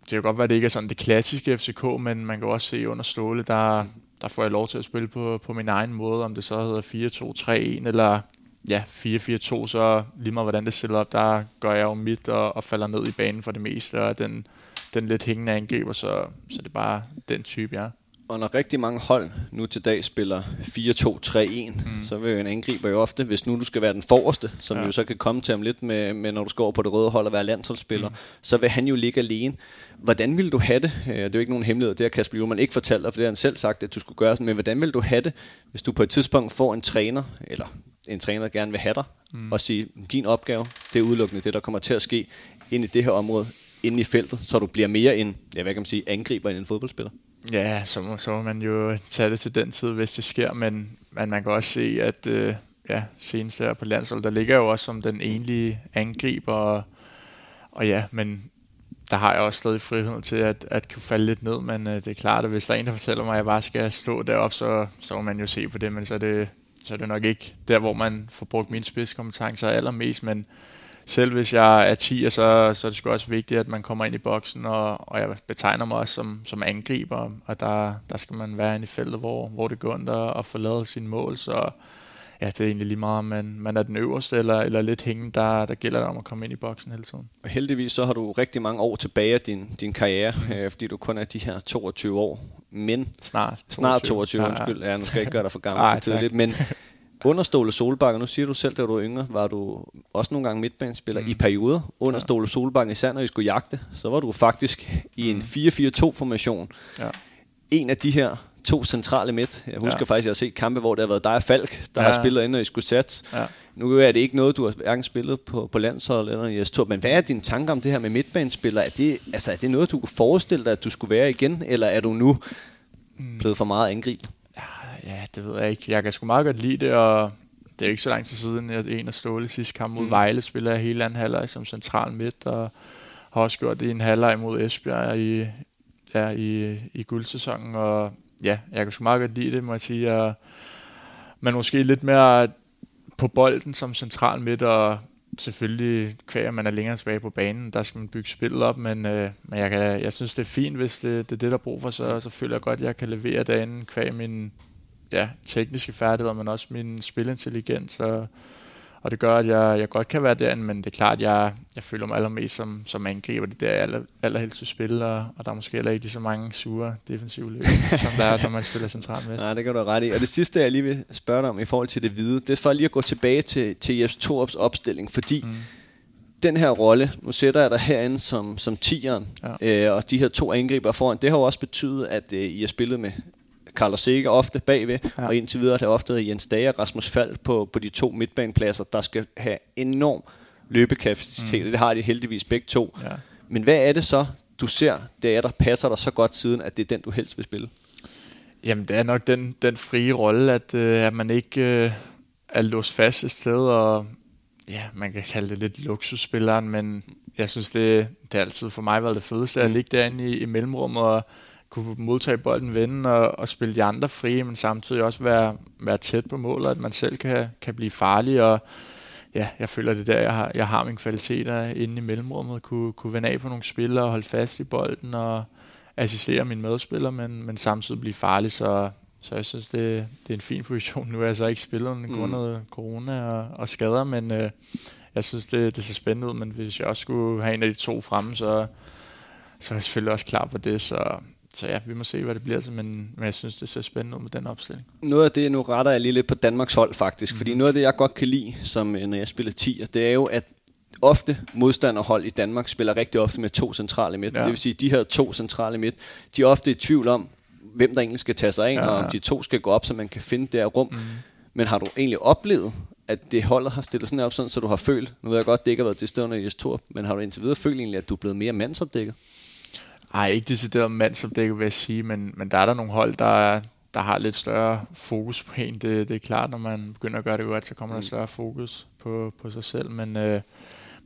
det kan godt være, at det ikke er sådan det klassiske FCK, men man kan også se under Ståle, der, der får jeg lov til at spille på, på min egen måde, om det så hedder 4-2-3-1 eller ja, 4-4-2, så lige meget hvordan det stiller op, der gør jeg jo mit og, og falder ned i banen for det meste, og den, den lidt hængende angriber, så, så det er bare den type, jeg er. Og når rigtig mange hold nu til dag spiller 4-2-3-1, mm. så vil en angriber jo ofte, hvis nu du skal være den forreste, som ja. jo så kan komme til ham lidt med, med når du skal over på det røde hold og være landsholdsspiller, mm. så vil han jo ligge alene. Hvordan vil du have det? Øh, det er jo ikke nogen hemmelighed, det har Kasper Juhlmann ikke fortalt dig, for det har han selv sagt, at du skulle gøre sådan, men hvordan vil du have det, hvis du på et tidspunkt får en træner, eller en træner, der gerne vil have dig, mm. og sige, din opgave, det er udelukkende det, der kommer til at ske ind i det her område, inde i feltet, så du bliver mere en, ja, hvad kan man sige, angriber end en fodboldspiller? Ja, så må, så må man jo tage det til den tid, hvis det sker, men, men man kan også se, at øh, ja, senest her på landsholdet, der ligger jo også som den enlige angriber, og, og ja, men der har jeg også stadig frihed til at, at kunne falde lidt ned, men øh, det er klart, at hvis der er en, der fortæller mig, at jeg bare skal stå deroppe, så, så må man jo se på det, men så er det, så er det nok ikke der, hvor man får brugt mine spidskompetencer allermest, men selv hvis jeg er 10, så, så er det sgu også vigtigt, at man kommer ind i boksen, og, og jeg betegner mig også som, som angriber, og der, der skal man være inde i feltet, hvor, hvor det går ondt og få lavet sine mål, så ja, det er egentlig lige meget, om man, man er den øverste eller, eller lidt hængende, der, der gælder det om at komme ind i boksen hele tiden. Og heldigvis så har du rigtig mange år tilbage af din, din karriere, mm. øh, fordi du kun er de her 22 år, men... Snart. 22. Snart 22, undskyld. Ja, nu skal jeg ikke gøre dig for gammel for tidligt, men under Ståle Solbakke, nu siger du selv, da du var yngre, var du også nogle gange midtbanespiller mm. i perioder. Under ja. Solbakke, især når I skulle jagte, så var du faktisk i en 4-4-2-formation. Mm. Ja. En af de her to centrale midt. Jeg husker ja. faktisk, at jeg har set kampe, hvor det har været dig og Falk, der ja. har spillet ind, når I skulle sætte. Ja. Nu er det ikke noget, du har hverken spillet på, på landshold eller i S2, men hvad er dine tanker om det her med midtbanespillere? Er det, altså, er det noget, du kunne forestille dig, at du skulle være igen, eller er du nu mm. blevet for meget angrebet? Ja, det ved jeg ikke. Jeg kan sgu meget godt lide det, og det er ikke så lang tid siden, at en af Ståle sidste kamp mod mm. Vejle spiller jeg hele anden halvleg som central midt, og har også gjort det i en halvleg mod Esbjerg i, ja, i, i guldsæsonen, og ja, jeg kan sgu meget godt lide det, må jeg sige. Og, men måske lidt mere på bolden som central midt, og selvfølgelig kvæg, man er længere tilbage på banen, der skal man bygge spillet op, men, øh, men jeg, kan, jeg synes, det er fint, hvis det, det er det, der er brug for, så, så føler jeg godt, at jeg kan levere derinde kvæg min, ja, tekniske færdigheder, men også min spilintelligens. Og, og det gør, at jeg, jeg godt kan være derinde, men det er klart, at jeg, jeg føler mig allermest som, som angriber. Det der, jeg aller, allerhelst vil spille, og, og der er måske heller ikke så mange sure defensive løb, som der er, når man spiller centralt med. Nej, det kan du ret i. Og det sidste, jeg lige vil spørge dig om i forhold til det hvide, det er for lige at gå tilbage til, til Jes Torups opstilling, fordi mm. den her rolle, nu sætter jeg dig herinde som, som tieren, ja. øh, og de her to angriber foran, det har jo også betydet, at øh, I har spillet med Carlos Sikker ofte bagved, ja. og indtil videre har det ofte været Jens Dage og Rasmus Fald på, på de to midtbanepladser, der skal have enorm løbekapacitet, mm. det har de heldigvis begge to. Ja. Men hvad er det så, du ser, det er, der passer dig så godt siden, at det er den, du helst vil spille? Jamen, det er nok den, den frie rolle, at, øh, at man ikke øh, er låst fast et sted, og ja, man kan kalde det lidt luksusspilleren, men jeg synes, det, det er altid for mig været det fedeste at mm. ligge derinde i, i mellemrummet og kunne modtage bolden, vende og, og spille de andre frie, men samtidig også være, være tæt på målet, at man selv kan, kan blive farlig, og ja, jeg føler det der, jeg har, jeg har mine kvaliteter inde i mellemrummet, kunne, kunne vende af på nogle spillere og holde fast i bolden og assistere mine medspillere, men, men samtidig blive farlig, så, så jeg synes, det, det er en fin position. Nu. Er jeg så ikke spillet under mm. grundet corona og, og skader, men øh, jeg synes, det, det ser spændende ud, men hvis jeg også skulle have en af de to fremme, så, så er jeg selvfølgelig også klar på det, så så ja, vi må se, hvad det bliver til, men, men jeg synes, det ser spændende ud med den opstilling. Noget af det, nu retter jeg lige lidt på Danmarks hold faktisk, mm. fordi mhm. noget af det, jeg godt kan lide, som øh, når jeg spiller 10, det er jo, at ofte modstanderhold i Danmark spiller rigtig ofte med to centrale midt. Ja. Det vil sige, at de her to centrale midt, de er ofte i tvivl om, hvem der egentlig skal tage sig af, ja, ja. og om de to skal gå op, så man kan finde det her rum. Mm. Men har du egentlig oplevet, at det holdet har stillet sådan op, sådan, så du har følt, nu ved jeg godt, det ikke har været det stående i Tor, men har du indtil videre følt egentlig, at du er blevet mere mandsopdækket? Ej, ikke decideret mandsopdækket, vil jeg sige, men, men der er der nogle hold, der, der har lidt større fokus på en. Det, det er klart, når man begynder at gøre det godt, så kommer mm. der større fokus på, på sig selv. Men, øh,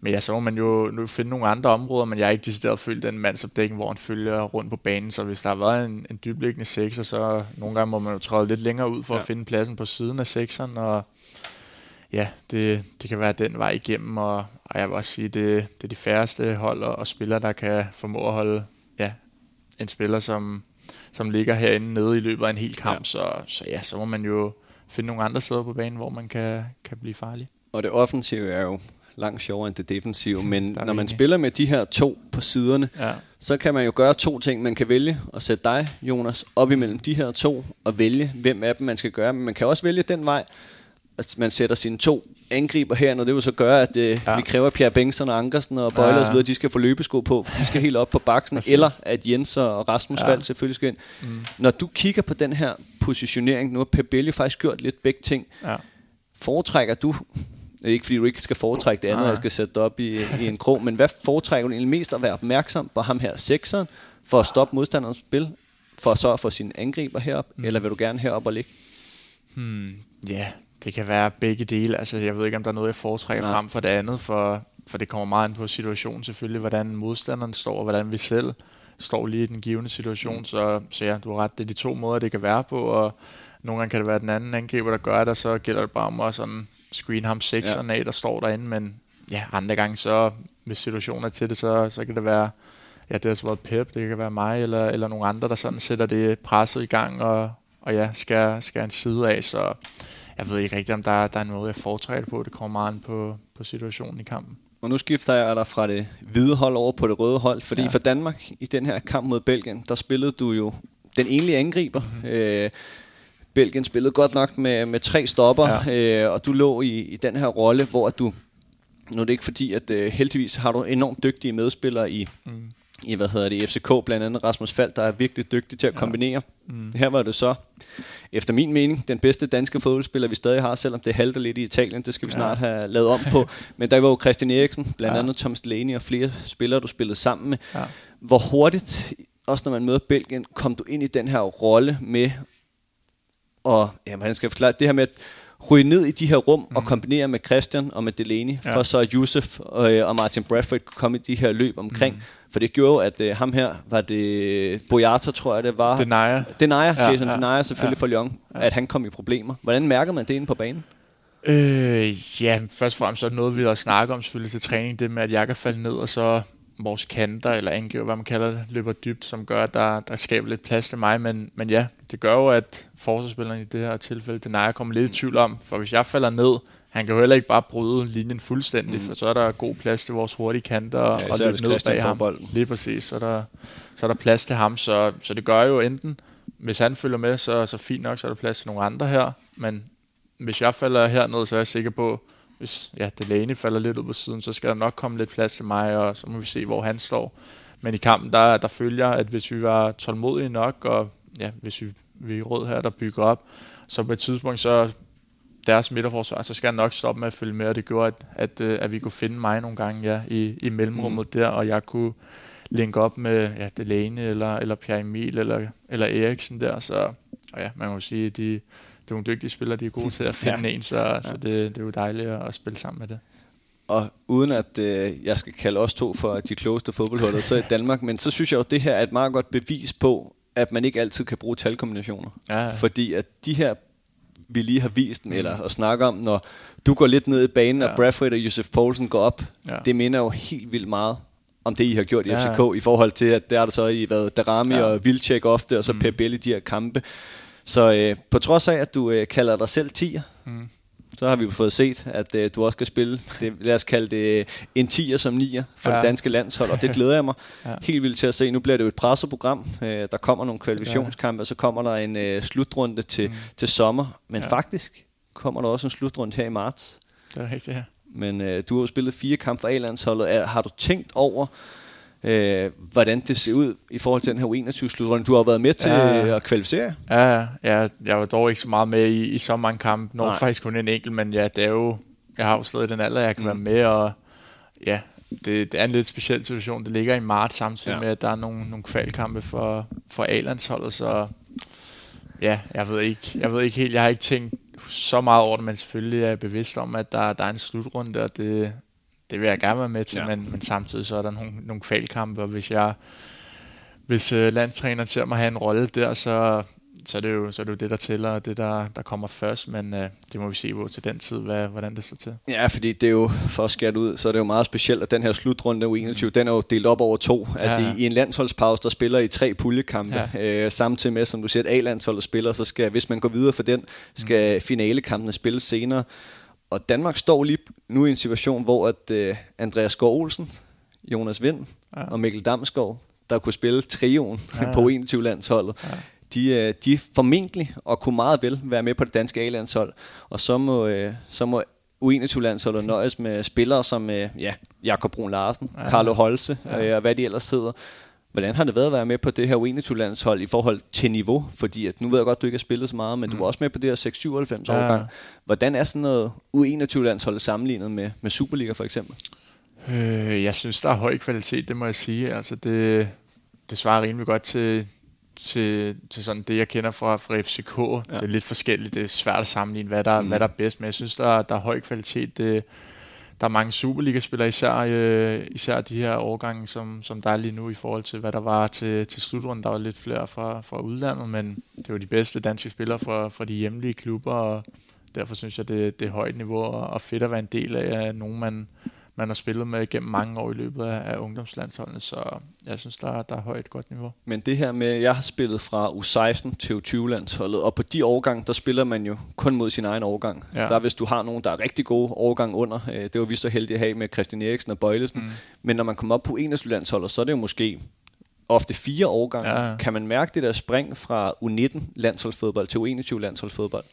men ja, så må man jo nu finde nogle andre områder, men jeg har ikke decideret følt den mandsopdækning, hvor han følger rundt på banen, så hvis der har været en, en dybliggende sekser, så nogle gange må man jo træde lidt længere ud for ja. at finde pladsen på siden af sekseren, og ja, det, det kan være den vej igennem, og, og jeg vil også sige, det, det er de færreste hold og, og spillere, der kan formå at holde en spiller, som, som ligger herinde nede i løbet af en hel kamp, ja. så, så ja, så må man jo finde nogle andre steder på banen, hvor man kan, kan blive farlig. Og det offensive er jo langt sjovere end det defensive, men når man spiller med de her to på siderne, ja. så kan man jo gøre to ting. Man kan vælge at sætte dig, Jonas, op imellem de her to, og vælge, hvem af dem man skal gøre. Men man kan også vælge den vej, at man sætter sine to angriber her, når det vil så gøre, at øh, ja. vi kræver Pierre Bengtsson og Ankersen og Bøjler ja. osv., de skal få løbesko på, for de skal helt op på baksen, eller at Jens og Rasmus ja. Fald selvfølgelig skal ind. Mm. Når du kigger på den her positionering, nu har Pep Belli faktisk gjort lidt begge ting, ja. foretrækker du ikke fordi du ikke skal foretrække det andet, jeg skal sætte det op i, i en krog, men hvad foretrækker du egentlig mest at være opmærksom på ham her sekseren, for at stoppe modstanderens spil, for så at få sine angriber herop, mm. eller vil du gerne herop og ligge? Hmm, ja, yeah, det kan være begge dele. Altså, jeg ved ikke, om der er noget, jeg foretrækker Nej. frem for det andet, for, for det kommer meget ind på situationen selvfølgelig, hvordan modstanderen står, og hvordan vi selv står lige i den givende situation. Mm. Så, så ja, du har ret, det er de to måder, det kan være på, og nogle gange kan det være den anden angriber, der gør det, og så gælder det bare om at sådan screen ham sekseren ja. af, der står derinde, men ja, andre gange så, hvis situationen er til det, så, så kan det være, ja, det har så været Pep, det kan være mig, eller, eller nogle andre, der sådan sætter det presset i gang, og, og ja, skal, skal en side af, så jeg ved ikke rigtigt, om der, der er noget, jeg foretrækker på. Det kommer meget an på, på situationen i kampen. Og nu skifter jeg dig fra det hvide hold over på det røde hold, fordi ja. for Danmark i den her kamp mod Belgien, der spillede du jo den enlige angriber. Mm-hmm. Øh, Belgien spillede godt nok med, med tre stopper, ja. øh, og du lå i, i den her rolle, hvor du, nu er det ikke fordi, at øh, heldigvis har du enormt dygtige medspillere i, mm. I hvad hedder det, FCK, blandt andet Rasmus Fald, der er virkelig dygtig til at kombinere. Ja. Mm. Her var det så, efter min mening, den bedste danske fodboldspiller, vi stadig har, selvom det halter lidt i Italien, det skal vi snart ja. have lavet om på. Men der var jo Christian Eriksen, blandt ja. andet Thomas Delaney og flere spillere, du spillede sammen med. Ja. Hvor hurtigt, også når man møder Belgien, kom du ind i den her rolle med og ja, man skal forklare det her med at ryge ned i de her rum mm. og kombinere med Christian og med Delaney, ja. for så at Yusuf og, øh, og Martin Bradford kunne komme i de her løb omkring. Mm. For det gjorde at uh, ham her, var det Boyata, tror jeg det var. Denaya. Denaya, ja, Jason ja, Denaya selvfølgelig ja. for Lyon, ja. at han kom i problemer. Hvordan mærker man det inde på banen? Øh, ja, først og fremmest så er det noget, vi har snakket om selvfølgelig til træning, det med, at jeg kan falde ned, og så vores kanter, eller angriber, hvad man kalder det, løber dybt, som gør, at der, der skaber lidt plads til mig. Men, men ja, det gør jo, at forsvarsspilleren i det her tilfælde, den er jeg kommet lidt i tvivl om. For hvis jeg falder ned, han kan jo heller ikke bare bryde linjen fuldstændig, mm. for så er der god plads til vores hurtige kanter ja, og løbe ned bag ham. Bolden. Lige præcis, så er, der, så er der plads til ham. Så, så det gør jo enten, hvis han følger med, så, så fint nok, så er der plads til nogle andre her. Men hvis jeg falder herned, så er jeg sikker på, hvis ja, Delaney falder lidt ud på siden, så skal der nok komme lidt plads til mig, og så må vi se, hvor han står. Men i kampen, der, der følger, at hvis vi var tålmodige nok, og ja, hvis vi, vi er rød her, der bygger op, så på et tidspunkt, så deres midterforsvar, så skal jeg nok stoppe med at følge med, og det gjorde, at, at, øh, at vi kunne finde mig nogle gange ja, i, i mellemrummet mm. der, og jeg kunne linke op med ja, Delaney eller, eller Pierre Emil eller, eller Eriksen der, så og ja, man må sige, de, er nogle dygtige spillere, de er gode til at finde ja. en, så, ja. så det, det er jo dejligt at spille sammen med det. Og uden at øh, jeg skal kalde os to for de klogeste fodboldholder, så i Danmark, men så synes jeg jo, at det her er et meget godt bevis på, at man ikke altid kan bruge talkombinationer. Ja, ja. Fordi at de her vi lige har vist, mm. eller at snakke om, når du går lidt ned i banen, ja. og Bradford og Josef Poulsen går op, ja. det minder jo helt vildt meget om det, I har gjort i ja. FCK, i forhold til, at der er der så i været Darami ja. og Vilcek ofte, og så mm. Pep Belli, de her kampe. Så øh, på trods af, at du øh, kalder dig selv tier, mm. Så har vi jo fået set, at øh, du også skal spille, det, lad os kalde det øh, en tier som nier for ja. det danske landshold, og det glæder jeg mig ja. helt vildt til at se. Nu bliver det jo et presseprogram, øh, der kommer nogle kvalifikationskampe, og så kommer der en øh, slutrunde til, mm. til sommer, men ja. faktisk kommer der også en slutrunde her i marts. Det er rigtigt, ja. Men øh, du har jo spillet fire kampe for A-landsholdet. Har du tænkt over, øh, hvordan det ser ud i forhold til den her U21-slutrunde. Du har været med til ja. at kvalificere. Ja, ja, jeg var dog ikke så meget med i, i så mange kampe. Når faktisk kun en enkelt, men ja, det er jo, jeg har jo stadig den alder, jeg kan mm. være med, og ja, det, det er en lidt speciel situation. Det ligger i marts samtidig ja. med, at der er nogle, nogle kvalkampe for, for A-landsholdet, så ja, jeg ved ikke, jeg ved ikke helt, jeg har ikke tænkt så meget over det, men selvfølgelig er jeg bevidst om, at der, der er en slutrunde, og det, det vil jeg gerne være med til, ja. men, men samtidig så er der nogle, nogle kvalkampe, og hvis jeg hvis øh, landstræneren ser mig have en rolle der, så, så, er det jo, så er det jo det, der tæller, og det, der, der kommer først, men øh, det må vi se på til den tid, hvad, hvordan det så til. Ja, fordi det er jo, for at skære ud, så er det jo meget specielt, at den her slutrunde U21, den er jo delt op over to. At ja. de, i en landsholdspause, der spiller i tre puljekampe, ja. øh, samtidig med, som du siger, at A-landsholdet spiller, så skal, hvis man går videre for den, skal mm. finalekampene spilles senere. Og Danmark står lige nu i en situation, hvor at øh, Andreas Gård Olsen, Jonas Vind ja. og Mikkel Damsgaard, der kunne spille trioen ja, på 21-landsholdet, ja. de, øh, de formentlig og kunne meget vel være med på det danske A-landshold. Og så må, øh, så må U21-landsholdet nøjes med spillere som øh, ja, Jakob Brun Larsen, ja. Carlo Holse ja. og hvad de ellers sidder. Hvordan har det været at være med på det her U21-landshold i forhold til niveau? Fordi at nu ved jeg godt, at du ikke har spillet så meget, men mm. du var også med på det her 697 ja. årgang. Hvordan er sådan noget U21-landshold sammenlignet med, med Superliga for eksempel? Øh, jeg synes, der er høj kvalitet, det må jeg sige. Altså det, det svarer rimelig godt til, til, til sådan det, jeg kender fra, fra FCK. Ja. Det er lidt forskelligt. Det er svært at sammenligne, hvad der, mm. hvad der er bedst. Men jeg synes, der, der er høj kvalitet. Det, der er mange Superliga-spillere, især, øh, især de her årgange, som, som der er lige nu i forhold til, hvad der var til, til slutrunden. Der var lidt flere fra, fra udlandet, men det var de bedste danske spillere fra, fra de hjemlige klubber, og derfor synes jeg, det, det er højt niveau og, og fedt at være en del af nogen, man, man har spillet med gennem mange år i løbet af, af ungdomslandsholdene, så jeg synes, der, der er højt godt niveau. Men det her med, jeg har spillet fra U16 til U20-landsholdet, og på de årgang, der spiller man jo kun mod sin egen årgang. Ja. Der hvis du har nogen, der er rigtig gode årgang under, øh, det var vi så heldige at have med Christian Eriksen og Bøjlesen, mm. men når man kommer op på 21-landsholdet, så er det jo måske ofte fire årgange. Ja. Kan man mærke det der spring fra U19 landsholdsfodbold til U21 landsholdsfodbold?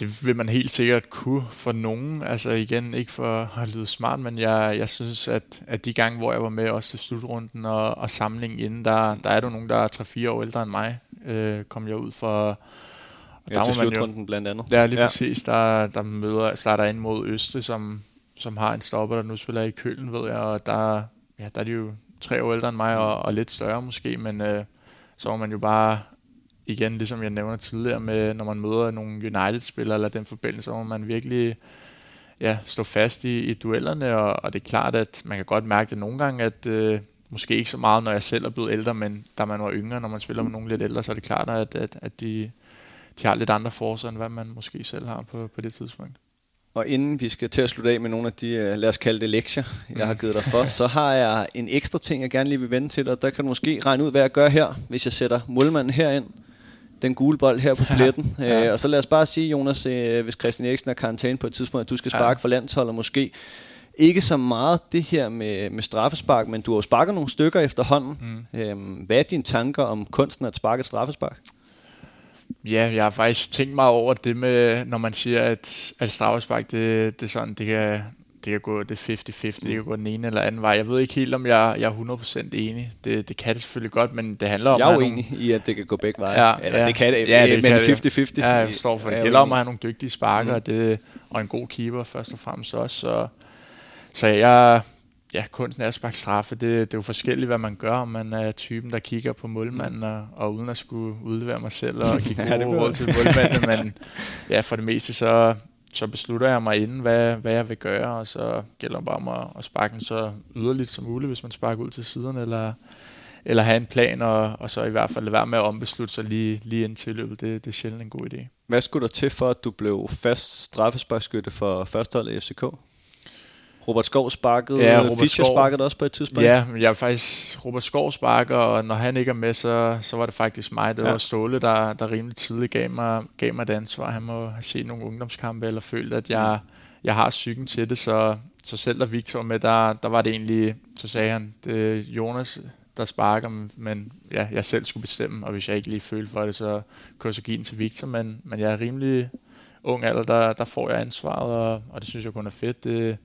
Det vil man helt sikkert kunne for nogen. Altså igen, ikke for at lyde smart, men jeg, jeg synes, at, at de gange, hvor jeg var med også til slutrunden og, og samlingen inden, der, der er der nogen, der er 3-4 år ældre end mig, øh, kom jeg ud for. Og ja, der til slutrunden jo, blandt andet. Ja, lige ja. præcis. Der, der møder, starter ind mod Østrig, som, som har en stopper, der nu spiller i Kølen, ved jeg, og der, ja, der er de jo tre år ældre end mig, og, og lidt større måske, men øh, så var man jo bare igen, ligesom jeg nævner tidligere, med når man møder nogle United-spillere eller den forbindelse, så må man virkelig ja, stå fast i, i duellerne, og, og det er klart, at man kan godt mærke det nogle gange, at øh, måske ikke så meget, når jeg selv er blevet ældre, men da man var yngre, når man spiller med nogen lidt ældre, så er det klart, at, at, at de, de har lidt andre forser, end hvad man måske selv har på, på det tidspunkt. Og inden vi skal til at slutte af med nogle af de, øh, lad os kalde det lektier, jeg har givet dig for, så har jeg en ekstra ting, jeg gerne lige vil vende til dig. Der kan du måske regne ud, hvad jeg gør her, hvis jeg sætter målmanden herind den gule bold her på pletten. ja. øh, og så lad os bare sige, Jonas, øh, hvis Christian Eriksen er karantæne på et tidspunkt, at du skal sparke ja. for landsholdet måske. Ikke så meget det her med, med straffespark, men du har jo sparket nogle stykker efterhånden. Mm. Øhm, hvad er dine tanker om kunsten at sparke et straffespark? Ja, jeg har faktisk tænkt mig over det med, når man siger, at, at straffespark, det, det er sådan, det kan, det kan gå det 50-50, det kan mm. gå den ene eller anden vej. Jeg ved ikke helt, om jeg, jeg er 100% enig. Det, det kan det selvfølgelig godt, men det handler om... Jeg er jo enig i, at det kan gå begge veje. Ja, eller ja, det kan det, ja, det men 50-50. Ja, jeg forstår for det. Det gælder om at have nogle dygtige sparker, mm. og, det, og en god keeper først og fremmest også. Så, så jeg, ja, kunsten er at sparke straffe. Det, det er jo forskelligt, hvad man gør, om man er typen, der kigger på målmanden, og, og uden at skulle udlevere mig selv og give ja, gode råd til målmanden. Men ja, for det meste, så, så beslutter jeg mig inden, hvad, hvad jeg vil gøre, og så gælder det bare om at, at sparke den så yderligt som muligt, hvis man sparker ud til siden, eller, eller have en plan, og, og så i hvert fald lade være med at ombeslutte sig lige, lige ind til løbet. Det, det er sjældent en god idé. Hvad skulle der til for, at du blev fast straffesparkskytte for førsteholdet i FCK? Robert Skov sparkede, ja, Robert Fischer Skov, sparkede også på et tidspunkt. Ja, jeg er faktisk Robert Skov sparker, og når han ikke er med, så, så var det faktisk mig. Det ja. var Ståle, der, der rimelig tidligt gav mig, gav mig det ansvar. Han må have set nogle ungdomskampe, eller følt, at jeg, jeg har psyken til det, så, så selv da Victor var med, der, der var det egentlig, så sagde han, det er Jonas, der sparker, men ja, jeg selv skulle bestemme, og hvis jeg ikke lige følte for det, så kunne jeg så give den til Victor, men, men jeg er rimelig ung alder, der, der får jeg ansvaret, og, og det synes jeg kun er fedt. Det,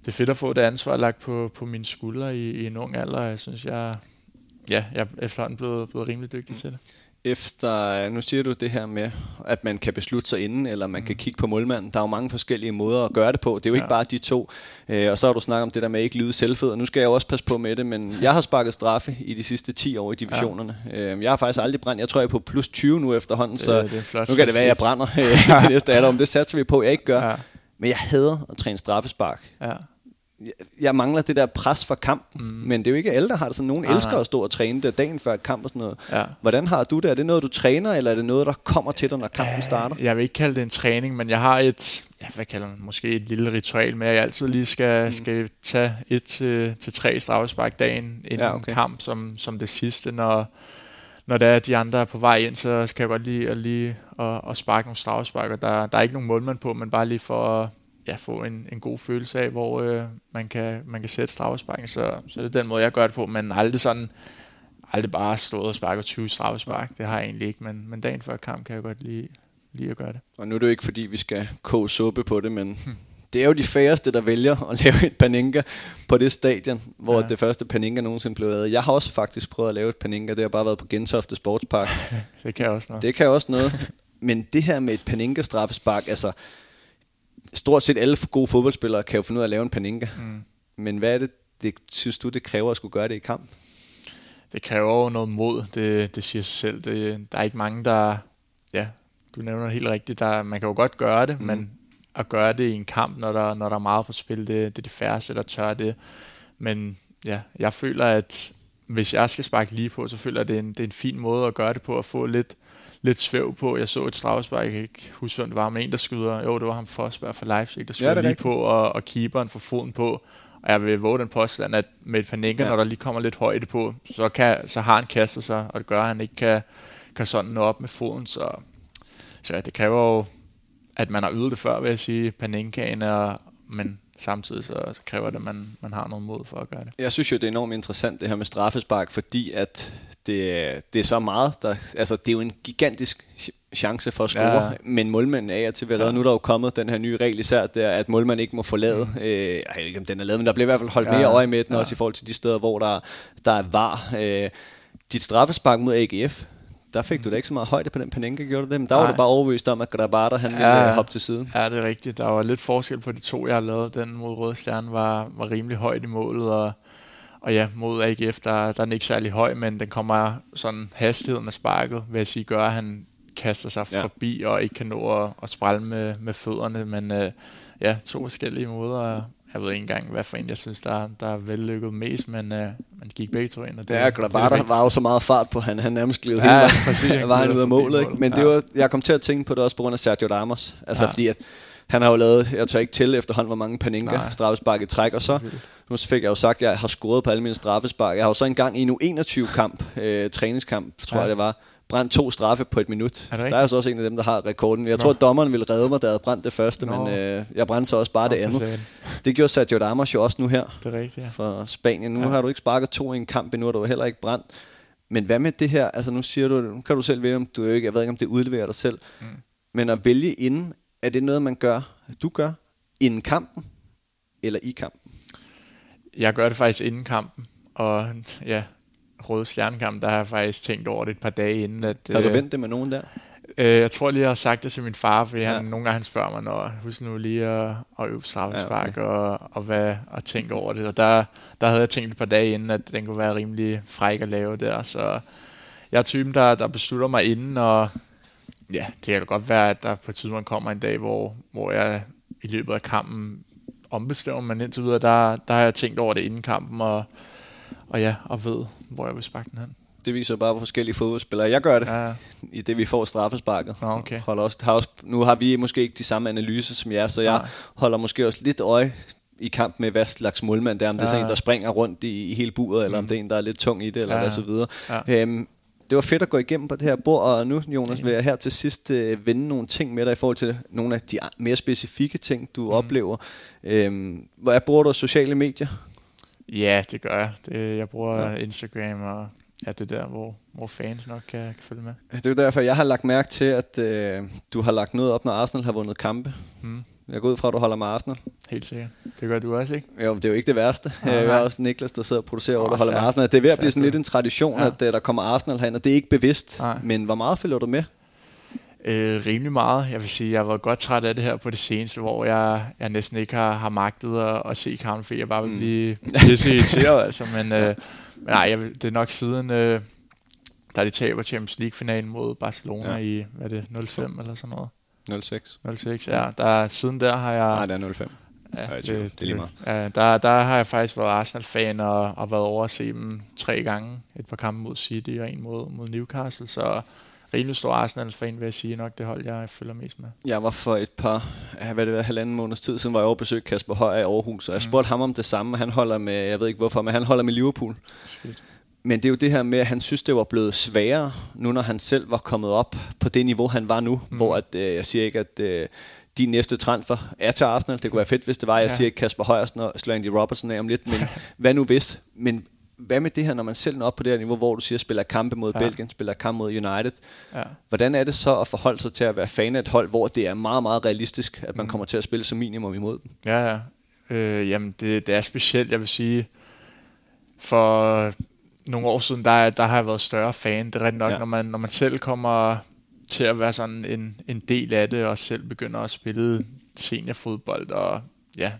det er fedt at få det ansvar lagt på, på mine skuldre i, i en ung alder. Jeg synes, jeg, ja, jeg er efterhånden blevet, blevet rimelig dygtig til det. Efter, nu siger du det her med, at man kan beslutte sig inden, eller man mm. kan kigge på målmanden. Der er jo mange forskellige måder at gøre det på. Det er jo ja. ikke bare de to. Øh, og så har du snakket om det der med at ikke lyde selvfed, og nu skal jeg også passe på med det, men jeg har sparket straffe i de sidste 10 år i divisionerne. Ja. Øh, jeg har faktisk aldrig brændt, jeg tror jeg er på plus 20 nu efterhånden, det, så det nu kan det være, at jeg brænder det næste alder. Det satser vi på, jeg ikke gør. Ja. Men jeg hader at træne straffespark. Ja jeg mangler det der pres for kampen, mm. men det er jo ikke alle, der har det sådan. Nogen Nej, elsker nej. at stå og træne det dagen før kamp og sådan noget. Ja. Hvordan har du det? Er det noget, du træner, eller er det noget, der kommer til dig, når kampen starter? Jeg vil ikke kalde det en træning, men jeg har et, ja, hvad kalder man, måske et lille ritual med, at jeg altid lige skal, mm. skal tage et til, til tre straffespark dagen inden Ja, okay. kamp, som, som det sidste. Når, når der er de andre er på vej ind, så kan jeg godt lide at, lige at, at sparke nogle straffespark, og der, der er ikke nogen målmand på, men bare lige for at ja, få en, en god følelse af, hvor øh, man, kan, man kan sætte straffesparken. Så, så det er den måde, jeg gør det på, men aldrig sådan, aldrig bare stået og sparket 20 straffespark. Det har jeg egentlig ikke, men, men dagen før kamp kan jeg godt lide, lide at gøre det. Og nu er det jo ikke, fordi vi skal koge suppe på det, men det er jo de færreste, der vælger at lave et paninka på det stadion, hvor ja. Det første paninka nogensinde blev lavet. Jeg har også faktisk prøvet at lave et paninka, det har bare været på Gentofte Sportspark. Det kan også noget. Det kan også noget. Men det her med et paninka straffespark, altså stort set alle gode fodboldspillere kan jo finde ud af at lave en paninka. Mm. Men hvad er det, det synes du, det kræver at skulle gøre det i kamp? Det kræver jo noget mod, det, det siger sig selv. Det, der er ikke mange, der... Ja, du nævner det helt rigtigt. Der, man kan jo godt gøre det, Mm. men at gøre det i en kamp, når der, når der er meget på spil, det, det er de færreste, der tør det. Men ja, jeg føler, at hvis jeg skal sparke lige på, så føler jeg, at det er en, det er en fin måde at gøre det på, at få lidt, lidt svæv på. Jeg så et straffespark, jeg kan ikke huske, hvem det var, men en, der skyder, jo, det var ham Forsberg fra Leipzig, der skyder er lige rigtigt. på, og, og keeperen får foden på. Og jeg vil våge den påstand, at med et paninka, Ja. ja. når der lige kommer lidt højde på, så, kan, så har han kastet sig, og det gør, at han ikke kan, kan sådan nå op med foden. Så, så ja, det kræver jo, at man har ydet det før, vil jeg sige, paninkaen, og, men samtidig så, så kræver det, at man, man har noget mod for at gøre det. Jeg synes jo, det er enormt interessant det her med straffespark, fordi at det, det er så meget, der, altså det er jo en gigantisk ch- chance for at score, ja. Men målmanden er til ved. Ja. Nu er der jo kommet den her nye regel især, der, at målmanden ikke må forlade, mm. øh, jeg ved ikke om den er lavet, men der bliver i hvert fald holdt ja. Mere øje med den. Ja. også i forhold til de steder, hvor der, der er var. Øh, dit straffespark mod AGF, der fik mm. du da ikke så meget højde på den Panenka, gjorde du det? Men der var Nej. du bare overbevist om, at Grabata, han ville Ja. ja. hoppe til siden. Ja, det er rigtigt. Der var lidt forskel på de to, jeg har lavet. Den mod Røde Stjerne var, var rimelig højt i målet, og, og ja, mod AGF, der, der er den ikke særlig høj, men den kommer sådan hastigheden af sparket, vil jeg sige, gør, at han kaster sig ja. forbi og ikke kan nå at, at sprælle med, med fødderne, men øh, ja, to forskellige måder. Jeg ved ikke engang, hvad for en jeg synes, der, der er vellykket mest, men øh, man gik begge to ind. Og det, Ja, det Grabata vigtigt. var jo så meget fart på, han, han nærmest gled Ja, hele vejen, præcis. Vejen ud af målet. Ikke? Men det Ja. var, jeg kom til at tænke på det også på grund af Sergio Ramos. Altså ja. Fordi, at han har jo lavet, jeg tør ikke tælle efterhånden, hvor mange Panenka Nej. straffespark i træk, og så, nu fik jeg jo sagt, at jeg har scoret på alle mine straffespark. Jeg har jo så engang i en U21-kamp, øh, træningskamp, tror Ja. jeg det var, brændt to straffe på et minut. Er det Der er jo så også en af dem, der har rekorden. Jeg Nå. tror, at dommeren ville redde mig, da jeg havde brændt det første, Nå. men øh, jeg brændte så også bare det Nå, for andet. Det gjorde Sergio Ramos jo også nu her Det er rigtigt, ja. for Spanien. Nu ja. Har du ikke sparket to i en kamp endnu, og du har heller ikke brændt. Men hvad med det her? Altså nu siger du, nu kan du selv vælge, om du ikke, jeg ved ikke, om det udleverer dig selv. Mm. Men at vælge inden, er det noget, man gør, du gør, inden kampen, eller i kampen? Jeg gør det faktisk inden kampen, og ja, Røde Stjernekamp, der har jeg faktisk tænkt over det et par dage inden. At, Har du øh, vendt det med nogen der? Øh, jeg tror lige, jeg har sagt det til min far, fordi han, Ja. nogle gange han spørger mig, når husk nu lige at, at øve straffespark Ja, okay. og, og, hvad, og tænke over det. Og der, der havde jeg tænkt et par dage inden, at den kunne være rimelig fræk at lave der. Så jeg er typen, der, der beslutter mig inden, og ja, det kan godt være, at der på et tidspunkt kommer en dag, hvor, hvor jeg i løbet af kampen ombestemmer, men indtil videre, der, der har jeg tænkt over det inden kampen, og, og ja, og ved, hvor jeg vil sparke den hen. Det viser bare, hvor forskellige fodboldspillere. Jeg gør det, ja. Ja, i det vi får straffesparket. Nå, okay. Holder også, har også, nu har vi måske ikke de samme analyser som jer, så jeg Nej. holder måske også lidt øje i kamp med, hvad slags målmand det er. Om det er Ja. sådan en, der springer rundt i, i hele buret, eller om det er en, der er lidt tung i det, eller Ja, hvad ja. så videre. Ja. Øhm, det var fedt at gå igennem på det her bord, og nu, Jonas, vil jeg her til sidst øh, vende nogle ting med dig i forhold til nogle af de mere specifikke ting, du mm. oplever. Øhm, hvor jeg bruger du sociale medier? Ja, det gør jeg. Det, jeg bruger ja. Instagram og ja, det er der, hvor, hvor fans nok kan, kan følge med. Det er derfor, jeg har lagt mærke til, at øh, du har lagt noget op, når Arsenal har vundet kampe. Mm, Jeg går ud fra, at du holder med Arsenal. helt sikkert. Det gør du også, ikke? Jo, det er jo ikke det værste. Nej, Jeg har også Niklas, der sidder og producerer over, der Åh, holder med særligt. Arsenal. Det er ved at blive sådan lidt en tradition, ja. At øh, der kommer Arsenal herind, og det er ikke bevidst. Nej. Men hvor meget følger du med? Øh, rimelig meget. Jeg vil sige, jeg har været godt træt af det her på det seneste, hvor jeg, jeg næsten ikke har, har magtet at, at se kampen, fordi jeg bare vil Mm. blive pisse irriteret. altså, men, øh, men nej, jeg, det er nok siden, øh, da de taber Champions League-finalen mod Barcelona Ja. i, hvad er det, 05 eller sådan noget? 06. 06, ja. Der, siden der har jeg... Nej, det er 05. Ja, Ja, det, det, det er lige meget. Ja, der, der har jeg faktisk været Arsenal-fan og, og været over at se dem tre gange. Et par kampe mod City og en mod, mod Newcastle, så rimelig stor Arsenal-fan, vil jeg sige nok, det hold, jeg følger mest med. Jeg var for et par, hvad det var, halvanden måneds tid siden, var jeg over besøg Kasper Høj i Aarhus, og jeg spurgte ham om det samme, han holder med, jeg ved ikke hvorfor, men han holder med Liverpool. Skidt. Men det er jo det her med, at han synes, det var blevet sværere, nu når han selv var kommet op på det niveau, han var nu, mm. hvor at, øh, jeg siger ikke, at øh, din næste transfer er til Arsenal. Det kunne være fedt, hvis det var. Jeg Ja. siger ikke Kasper Højersen og slår Andy Robertson af om lidt, men hvad nu hvis? Men hvad med det her, når man selv når op på det her niveau, hvor du siger, spiller kampe mod Ja. Belgien, spiller kampe mod United. Ja. Hvordan er det så at forholde sig til at være fan af et hold, hvor det er meget, meget realistisk, at man Mm. kommer til at spille som minimum imod dem? Ja, ja. Øh, jamen, det, det er specielt, jeg vil sige. For nogle år siden, der, der har jeg været større fan. Det er rigtigt nok. Ja. når, man, når man selv kommer til at være sådan en, en del af det, og selv begynder at spille seniorfodbold, og ja,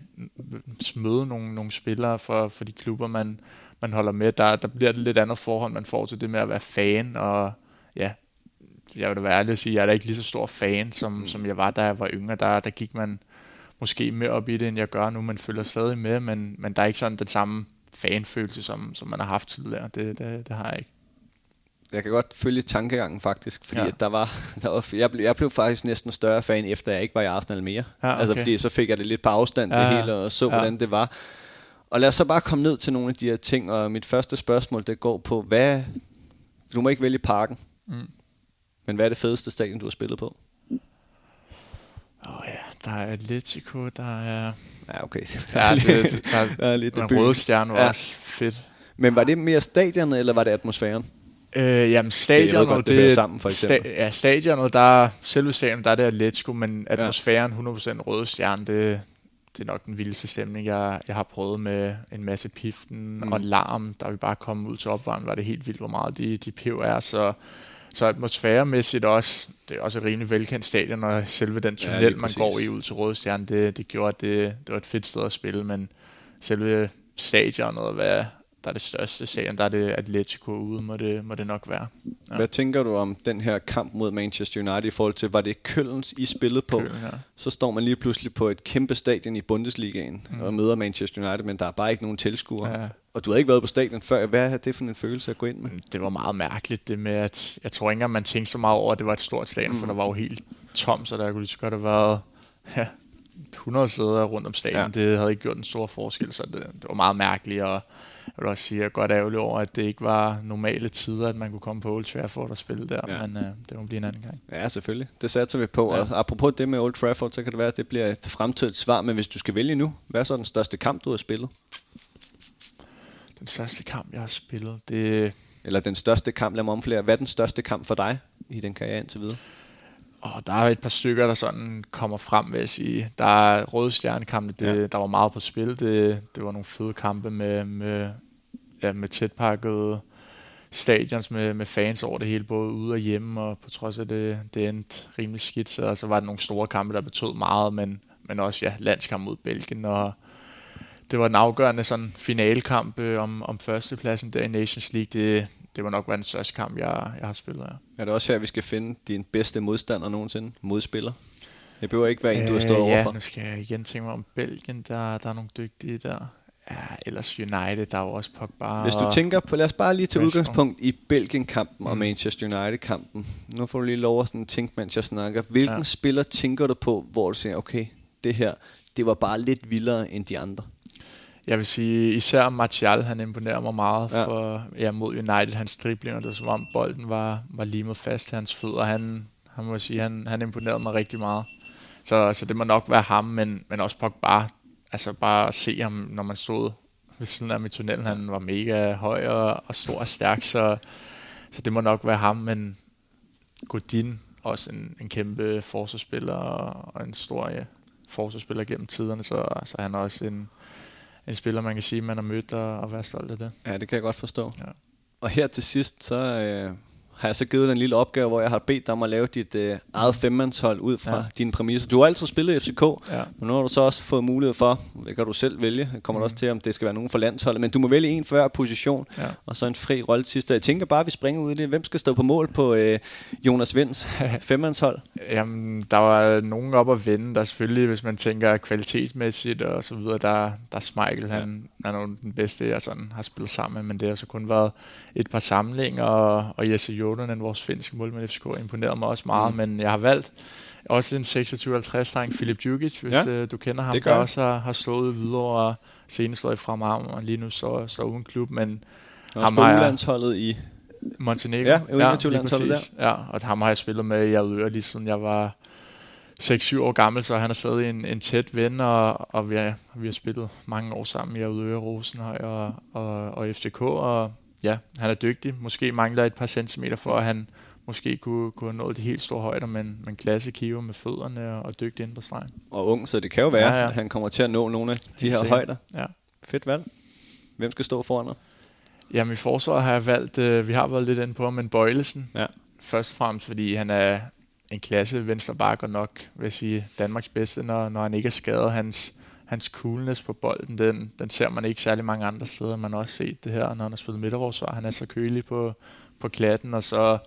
møde nogle, nogle spillere for, for de klubber, man, man holder med, der, der bliver det lidt andet forhold, man får til det med at være fan, og ja, jeg vil da være ærlig at sige, jeg er da ikke lige så stor fan, som, mm. som jeg var, da jeg var yngre. Der, der gik man måske mere op i det, end jeg gør nu. Man følger stadig med, men, men der er ikke sådan den samme fanfølelse, som, som man har haft tidligere. Det, det, det har jeg ikke. Jeg kan godt følge tankegangen faktisk, fordi Ja. der var, der var jeg, blev, jeg blev faktisk næsten større fan, efter jeg ikke var i Arsenal mere. Ja, Altså okay. fordi så fik jeg det lidt på afstand, Ja, det ja. hele, og så Ja. hvordan det var. Og lad os så bare komme ned til nogle af de her ting, og mit første spørgsmål, det går på, hvad, du må ikke vælge parken, Mm. men hvad er det fedeste stadion, du har spillet på? Åh oh, ja, der er Atletico, der er... Ja, okay. Ja, det, der er, der er lidt den det røde stjerne var Ja. også fedt. Men var det mere stadionet, eller var det atmosfæren? Øh, jamen, stadionet, godt, det hører sammen, for eksempel. Sta- ja, stadionet, der selve stadionet, der er det Atletico, men atmosfæren 100% røde stjerne, det, det er nok den vildeste stemning, jeg, jeg har prøvet med en masse piften mm. og larm. Der vi bare kommet ud til opvarmning, var det helt vildt, hvor meget de, de piv er. Så, så atmosfæremæssigt også, det er også et rimelig velkendt stadion, og selve den Ja, tunnel, lige man går i ud til Røde Stjerne, det, det gjorde, at det, det var et fedt sted at spille, men selve stadionet, hvad der er det største stadion, der er det Atletico ude, må det, må det nok være. Ja. Hvad tænker du om den her kamp mod Manchester United i forhold til, var det Kølens I spillede på? Køln, ja. Så står man lige pludselig på et kæmpe stadion i Bundesligaen mm. og møder Manchester United, men der er bare ikke nogen tilskuere. Ja. Og du havde ikke været på stadion før. Hvad er det for en følelse at gå ind med? Det var meget mærkeligt, det med, at jeg tror ikke engang, man tænkte så meget over, at det var et stort stadion, mm. for der var jo helt tom, så der kunne lige så godt have været ja, 100 sæder rundt om stadion. Ja. Det havde ikke gjort en stor forskel, så det, det var meget mærkeligt, og vil også sige, at jeg er godt ærgerlig over, at det ikke var normale tider, at man kunne komme på Old Trafford og spille der, ja. Men øh, det må blive en anden gang. Ja, selvfølgelig. Det satser vi på. Ja. Og apropos det med Old Trafford, så kan det være, at det bliver et fremtidigt svar. Men hvis du skal vælge nu, hvad er så den største kamp, du har spillet? Den største kamp, jeg har spillet, det, Eller den største kamp, lad mig omflere. Hvad er den største kamp for dig i den karriere indtil videre? Og der er et par stykker, der sådan kommer frem, vil jeg sige. Der er røde stjernekampe, det. Ja. der var meget på spil. Det, det var nogle fede kampe med, med, ja, med tætpakkede stadions med, med fans over det hele, både ude og hjemme, og på trods af det, det endte rimelig skidt, så, så var der nogle store kampe, der betød meget, men, men også ja, landskamp mod Belgien, og det var en afgørende sådan finalekamp øh, om, om førstepladsen der i Nations League. Det, det var nok være den største kamp, jeg, jeg har spillet her. Er det også her, vi skal finde din bedste modstander nogensinde? Modspiller? Det behøver ikke være en, du har Øh, stået ja, overfor. nu skal jeg igen tænke mig om Belgien. Der, der er nogle dygtige der. Ja, ellers United, der er jo også Pogba. Hvis du tænker på, lad os bare lige tage Rashford. udgangspunkt i Belgien-kampen og Mm. Manchester United-kampen. Nu får du lige lov at sådan tænke, mens jeg snakker. Hvilken ja. spiller tænker du på, hvor du siger, okay, det her, det var bare lidt vildere end de andre? Jeg vil sige, især Martial, han imponerer mig meget Ja. for, ja, mod United. Hans driblinger, det var som om bolden var, var limet fast til hans fødder. Han, han må sige, han, han imponerede mig rigtig meget. Så, så det må nok være ham, men, men også Pogba. Altså bare at se ham, når man stod ved siden af ham i tunnelen. Han var mega høj og, og stor og stærk, så, så det må nok være ham. Men Godin, også en, en kæmpe forsvarsspiller og, og en stor ja, forsvarsspiller gennem tiderne, så, så han er også en, en spiller, man kan sige, man har mødt og, og være stolt af det. Ja, det kan jeg godt forstå. Ja. Og her til sidst, så øh, har jeg så givet dig en lille opgave, hvor jeg har bedt dig om at lave dit øh, eget femmandshold ud fra ja. dine præmisser. Du har altid spillet FCK, ja. men nu har du så også fået mulighed for, det kan du selv vælge, det kommer mm. også til, om det skal være nogen for landsholdet, men du må vælge en for hver position, ja. og så en fri rolle til sidst. Jeg tænker bare, at vi springer ud i det. Hvem skal stå på mål på øh, Jonas Vinds femmandshold? Jamen, der var nogen op at vinde, der selvfølgelig, hvis man tænker kvalitetsmæssigt og så videre, der, der er Smeichel, ja. han, han er den bedste, jeg sådan har spillet sammen med, men det har så kun været et par samlinger, og, og Jesse Jodonen, vores finske målmand FCK, imponerede mig også meget, mm. men jeg har valgt også en 26-50-dreng, Filip Djukic, hvis ja, øh, du kender ham, der også har, har stået videre og senest været fra ham, og lige nu så, så uden klub, men og ham har jeg, i Montenegro. Ja, ja, der. Ja, og ham har jeg spillet med i Avedøre, lige siden jeg var 6-7 år gammel, så han er stadig en, en tæt ven, og, og vi, har, vi har spillet mange år sammen i Avedøre, Rosenhøj og, og, og FCK, og ja, han er dygtig. Måske mangler et par centimeter for, at han måske kunne, kunne have nået de helt store højder, men, men klasse kiver med fødderne og, og dygtig ind på stregen. Og ung, så det kan jo være, ja, ja. at han kommer til at nå nogle af de her højder. Ja. Fedt valg. Hvem skal stå foran dig? Jamen i forsvaret har jeg valgt, øh, vi har været lidt inde på men Bøjlesen. Ja. Først og fremmest, fordi han er en klasse venstre back, og nok vil jeg sige Danmarks bedste, når, når han ikke er skadet. Hans, hans coolness på bolden, den, den ser man ikke særlig mange andre steder. Man har også set det her, når han har spillet midterforsvar. Han er så kølig på, på klatten, og så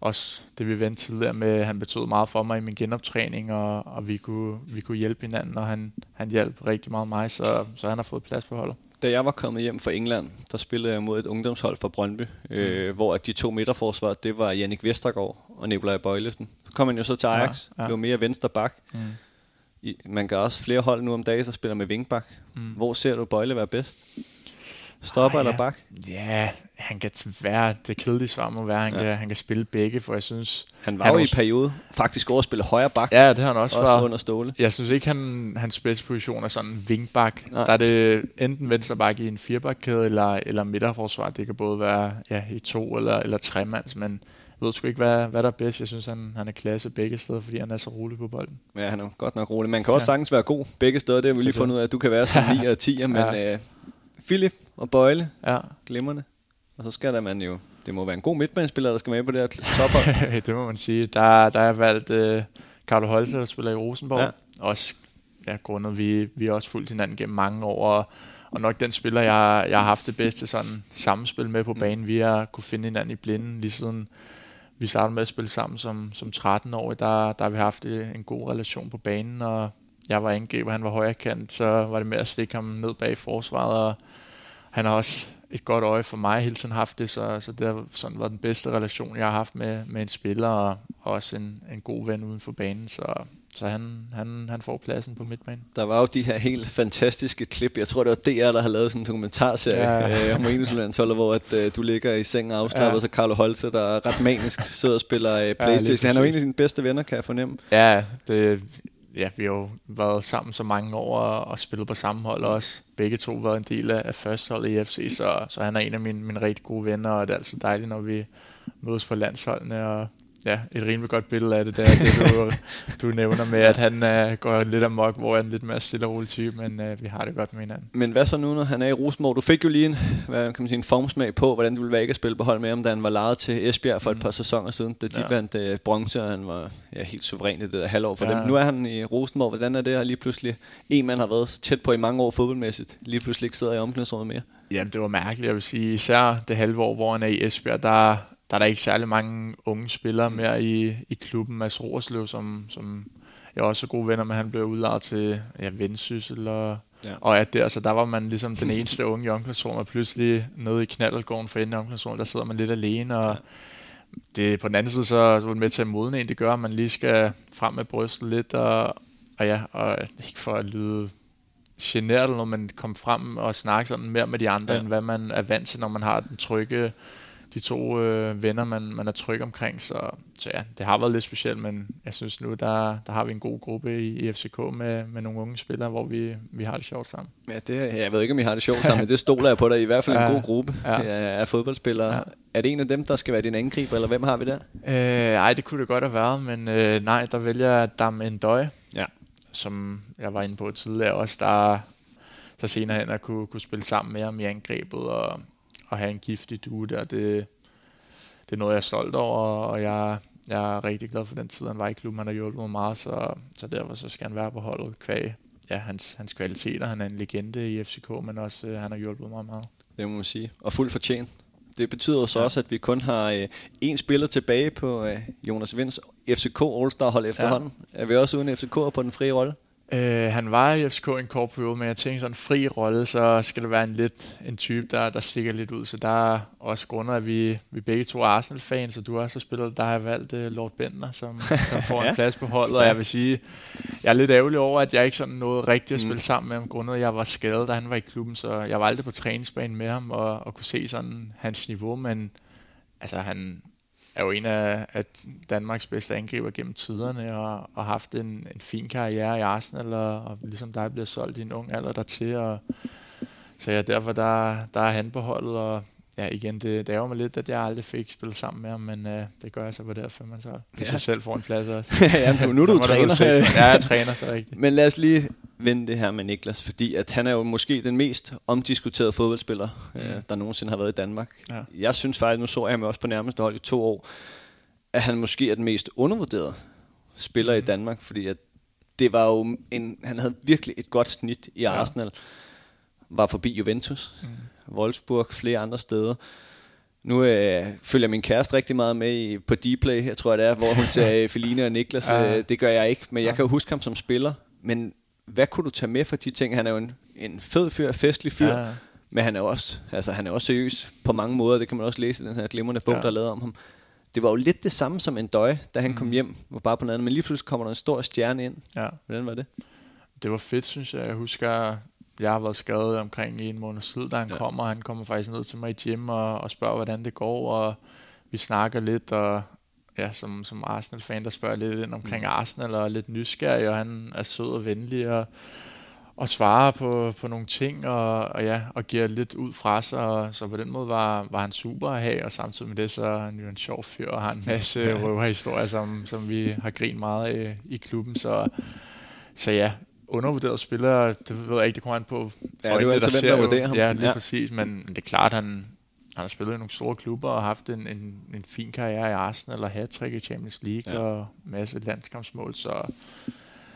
også det vi vendte tidligere med, han betød meget for mig i min genoptræning, og, og vi, kunne, vi kunne hjælpe hinanden, og han, han hjalp rigtig meget mig, så, så han har fået plads på holdet da jeg var kommet hjem fra England, der spillede jeg mod et ungdomshold fra Brøndby, mm. øh, hvor de to midterforsvar, det var Jannik Vestergaard og Nikolaj Bøjlesen. Så kom man jo så til Ajax, ja, ja. blev mere venstre bak. Mm. I, man kan også flere hold nu om dagen, der spiller med vingbak. Mm. Hvor ser du Bøjle være bedst? Stopper ah, ja. eller bak? Ja, han kan være, det kedelige svar må være, han, ja. kan, han kan spille begge, for jeg synes... Han var han jo også, i periode faktisk over at spille højre bak. Ja, det har han også, også var, under ståle. Jeg synes ikke, han, hans bedste position er sådan vingbak. Nej. Der er det enten venstre bak i en firebakkæde, eller, eller midterforsvar. Det kan både være ja, i to eller, eller tre mands, men jeg ved sgu ikke, hvad, hvad der er bedst. Jeg synes, han, han er klasse begge steder, fordi han er så rolig på bolden. Ja, han er godt nok rolig. Man kan også ja. sagtens være god begge steder. Det har vi lige fundet ud af, at du kan være som 9 og 10, men ja. øh, Philip og Bøjle, ja. glimrende. Og så skal der man jo, det må være en god midtbanespiller, der skal med på det her tophold. det må man sige. Der, der er valgt uh, Carlo Holte, der spiller i Rosenborg. Ja. Også ja, grundet, vi, vi har også fulgt hinanden gennem mange år, og, og nok den spiller, jeg, jeg har haft det bedste sådan, samspil med på mm. banen. Vi har kunne finde hinanden i blinden, lige siden vi startede med at spille sammen som, som 13 år. Der, der har vi haft en god relation på banen, og jeg var angriber, han var højrekant, så var det med at stikke ham ned bag forsvaret, og han har også et godt øje for mig hele tiden haft det, så, så det har sådan været den bedste relation, jeg har haft med, med en spiller, og også en, en god ven uden for banen, så, så han, han, han får pladsen på midtbanen. Der var jo de her helt fantastiske klip. Jeg tror, det var DR, der har lavet sådan en dokumentarserie ja. øh, om Enhedsland hvor at, øh, du ligger i sengen og afslappet, ja. og så Carlo Holse, der er ret manisk, sidder og spiller øh, Playstation. Ja, han er jo en af dine bedste venner, kan jeg fornemme. Ja, det, ja, vi har jo været sammen så mange år og, og spillet på samme hold og også. Begge to været en del af, af førsteholdet i FC, så, så han er en af mine, mine rigtig gode venner, og det er altid dejligt, når vi mødes på landsholdene, og ja, et rimelig godt billede af det, der, det du, du nævner med, at han uh, går lidt amok, hvor han er lidt mere stille og rolig type, men uh, vi har det godt med hinanden. Men hvad så nu, når han er i Rosenborg? Du fik jo lige en, hvad kan man sige, en formsmag på, hvordan du ville være ikke at spille på hold med ham, da han var lejet til Esbjerg for mm. et par sæsoner siden, da de ja. vandt uh, bronze, og han var ja, helt suveræn i det der halvår for ja. dem. Nu er han i Rosenborg. Hvordan er det, at lige pludselig en man har været så tæt på i mange år fodboldmæssigt, lige pludselig ikke sidder i omklædningsrummet mere? Jamen, det var mærkeligt, jeg vil sige. Især det halve år, hvor han er i Esbjerg, der, der er der ikke særlig mange unge spillere mere i, i klubben. Mads Roerslev, som, som jeg er også gode venner med, han blev udlejet til ja, Vendsyssel og, ja. og at der, så der var man ligesom den eneste unge i omklædningsrummet, og pludselig nede i knaldelgården for enden af omklædningsrummet, der sidder man lidt alene, og ja. det, på den anden side, så, så var det med til at modne en, det gør, at man lige skal frem med brystet lidt, og, og ja, og ikke for at lyde generet, når man kommer frem og snakker sådan mere med de andre, ja. end hvad man er vant til, når man har den trygge de to øh, venner, man, man er tryg omkring. Så, så ja, det har været lidt specielt, men jeg synes nu, der, der har vi en god gruppe i, i FCK med, med nogle unge spillere, hvor vi, vi har det sjovt sammen. Ja, det, jeg ved ikke, om I har det sjovt sammen, men det stoler jeg på dig. I hvert fald ja, en god gruppe ja. af fodboldspillere. Ja. Er det en af dem, der skal være din angriber, eller hvem har vi der? Øh, ej, det kunne det godt have været, men øh, nej, der vælger jeg Dam Endøj, ja. som jeg var inde på tidligere også, der så senere hen at kunne, kunne spille sammen med ham i angrebet, og at have en giftig due der, det, det er noget, jeg er stolt over, og jeg, jeg er rigtig glad for den tid, han var i klubben. Han har hjulpet mig meget, så, så derfor så skal han være på holdet kvæg ja, hans, hans kvaliteter. Han er en legende i FCK, men også øh, han har hjulpet mig meget. Det må man sige. Og fuldt fortjent. Det betyder jo så ja. også, at vi kun har øh, én spiller tilbage på øh, Jonas Vinds FCK All-Star hold efterhånden. Ja. Er vi også uden FCK på den frie rolle? Øh, han var i FCK en kort periode, men jeg tænkte sådan en fri rolle, så skal det være en lidt en type, der, der stikker lidt ud. Så der er også grunde, at vi, vi begge to er Arsenal-fans, og du også har spillet, der har jeg valgt uh, Lord Bentner, som, som får ja. en plads på holdet. Og jeg vil sige, jeg er lidt ærgerlig over, at jeg ikke sådan nåede rigtigt at spille mm. sammen med ham, grundet jeg var skadet, da han var i klubben, så jeg var aldrig på træningsbanen med ham, og, og kunne se sådan hans niveau, men altså han, er jo en af, af Danmarks bedste angriber gennem tiderne, og, har haft en, en fin karriere i Arsenal, og, og ligesom dig bliver solgt i en ung alder dertil. Og, så ja, derfor der, der er han på holdet, og ja, igen, det, det ærger mig lidt, at jeg aldrig fik spillet sammen med ham, men uh, det gør jeg så på derfor, man så hvis ja. jeg selv får en plads også. ja, du, nu er du træner. ja, jeg træner, det er rigtigt. Men lad os lige vende det her med Niklas, fordi at han er jo måske den mest omdiskuterede fodboldspiller, mm. øh, der nogensinde har været i Danmark. Ja. Jeg synes faktisk, nu så jeg ham også på nærmeste hold i to år, at han måske er den mest undervurderede spiller mm. i Danmark, fordi at det var jo en, han havde virkelig et godt snit i Arsenal. Ja. Var forbi Juventus, mm. Wolfsburg, flere andre steder. Nu øh, følger min kæreste rigtig meget med i, på Dplay, jeg tror det er, hvor hun ser Feline og Niklas. Ja. Øh, det gør jeg ikke, men jeg kan jo huske ham som spiller. Men hvad kunne du tage med for de ting? Han er jo en, en fed fyr, festlig fyr, ja. men han er også, altså, han er også seriøs på mange måder. Det kan man også læse i den her glimrende bog, ja. der er lavet om ham. Det var jo lidt det samme som en døj, da han mm. kom hjem, var bare på noget andet, men lige pludselig kommer der en stor stjerne ind. Ja. Hvordan var det? Det var fedt, synes jeg. Jeg husker, jeg har været skadet omkring en måned siden, da han ja. kommer. Han kommer faktisk ned til mig i gym og, og spørger, hvordan det går, og vi snakker lidt, og ja, som, som Arsenal-fan, der spørger lidt ind omkring mm. Arsenal, og er lidt nysgerrig, og han er sød og venlig, og, og svarer på, på nogle ting, og, og, ja, og giver lidt ud fra sig, og, så på den måde var, var han super at have, og samtidig med det, så er han jo en sjov fyr, og har en masse røverhistorier, som, som vi har grint meget i, i klubben, så, så ja, undervurderet spiller, det ved jeg ikke, det kommer an på ja, det er jo der ser vurdere ham. Ja, lige ja. præcis, men det er klart, han, han har spillet i nogle store klubber og haft en, en, en fin karriere i Arsenal og hat i Champions League ja. og masse landskampsmål. Så,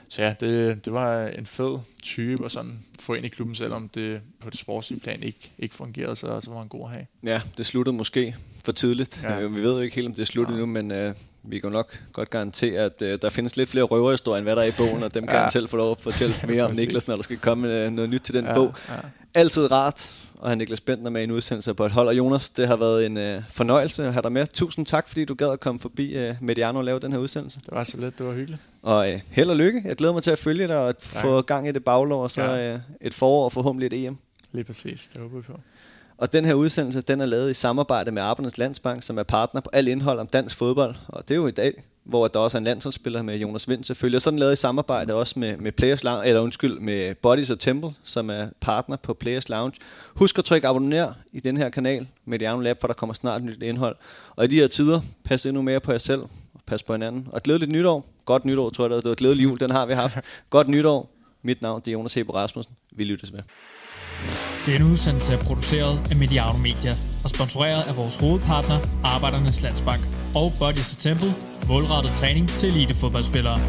så ja, det, det var en fed type at sådan få ind i klubben, selvom det på det sportslige plan ikke, ikke fungerede, så, så var han god at have. Ja, det sluttede måske for tidligt. Ja. Øh, vi ved jo ikke helt, om det er sluttet ja. nu, men uh, vi kan nok godt garantere, at uh, der findes lidt flere røverhistorier, end hvad der er i bogen, og dem kan ja. han selv få lov at fortælle mere om Niklas, når der skal komme uh, noget nyt til den ja. bog. Ja. Altid rart og have Niklas Bentner med i en udsendelse på et hold. Og Jonas, det har været en øh, fornøjelse at have dig med. Tusind tak, fordi du gad at komme forbi øh, Mediano og lave den her udsendelse. Det var så lidt, det var hyggeligt. Og øh, held og lykke. Jeg glæder mig til at følge dig og at tak. få gang i det baglov, og så ja. øh, et forår og forhåbentlig et EM. Lige præcis, det håber vi på. Og den her udsendelse, den er lavet i samarbejde med Arbejdernes Landsbank, som er partner på alt indhold om dansk fodbold. Og det er jo i dag hvor der også er en landsholdsspiller med Jonas Vind selvfølgelig. Og sådan lavet i samarbejde også med, med Players Lounge, eller undskyld, med Bodies og Temple, som er partner på Players Lounge. Husk at trykke abonner i den her kanal med Mediano Lab, for der kommer snart nyt indhold. Og i de her tider, pas endnu mere på jer selv, og pas på hinanden. Og glædeligt nytår. Godt nytår, tror jeg, det var glædeligt jul, den har vi haft. Godt nytår. Mit navn det er Jonas Hebo Rasmussen. Vi lyttes med. Denne udsendelse er produceret af Mediano Media og sponsoreret af vores hovedpartner, Arbejdernes Landsbank og Bodies Temple, målrettet træning til elitefodboldspillere.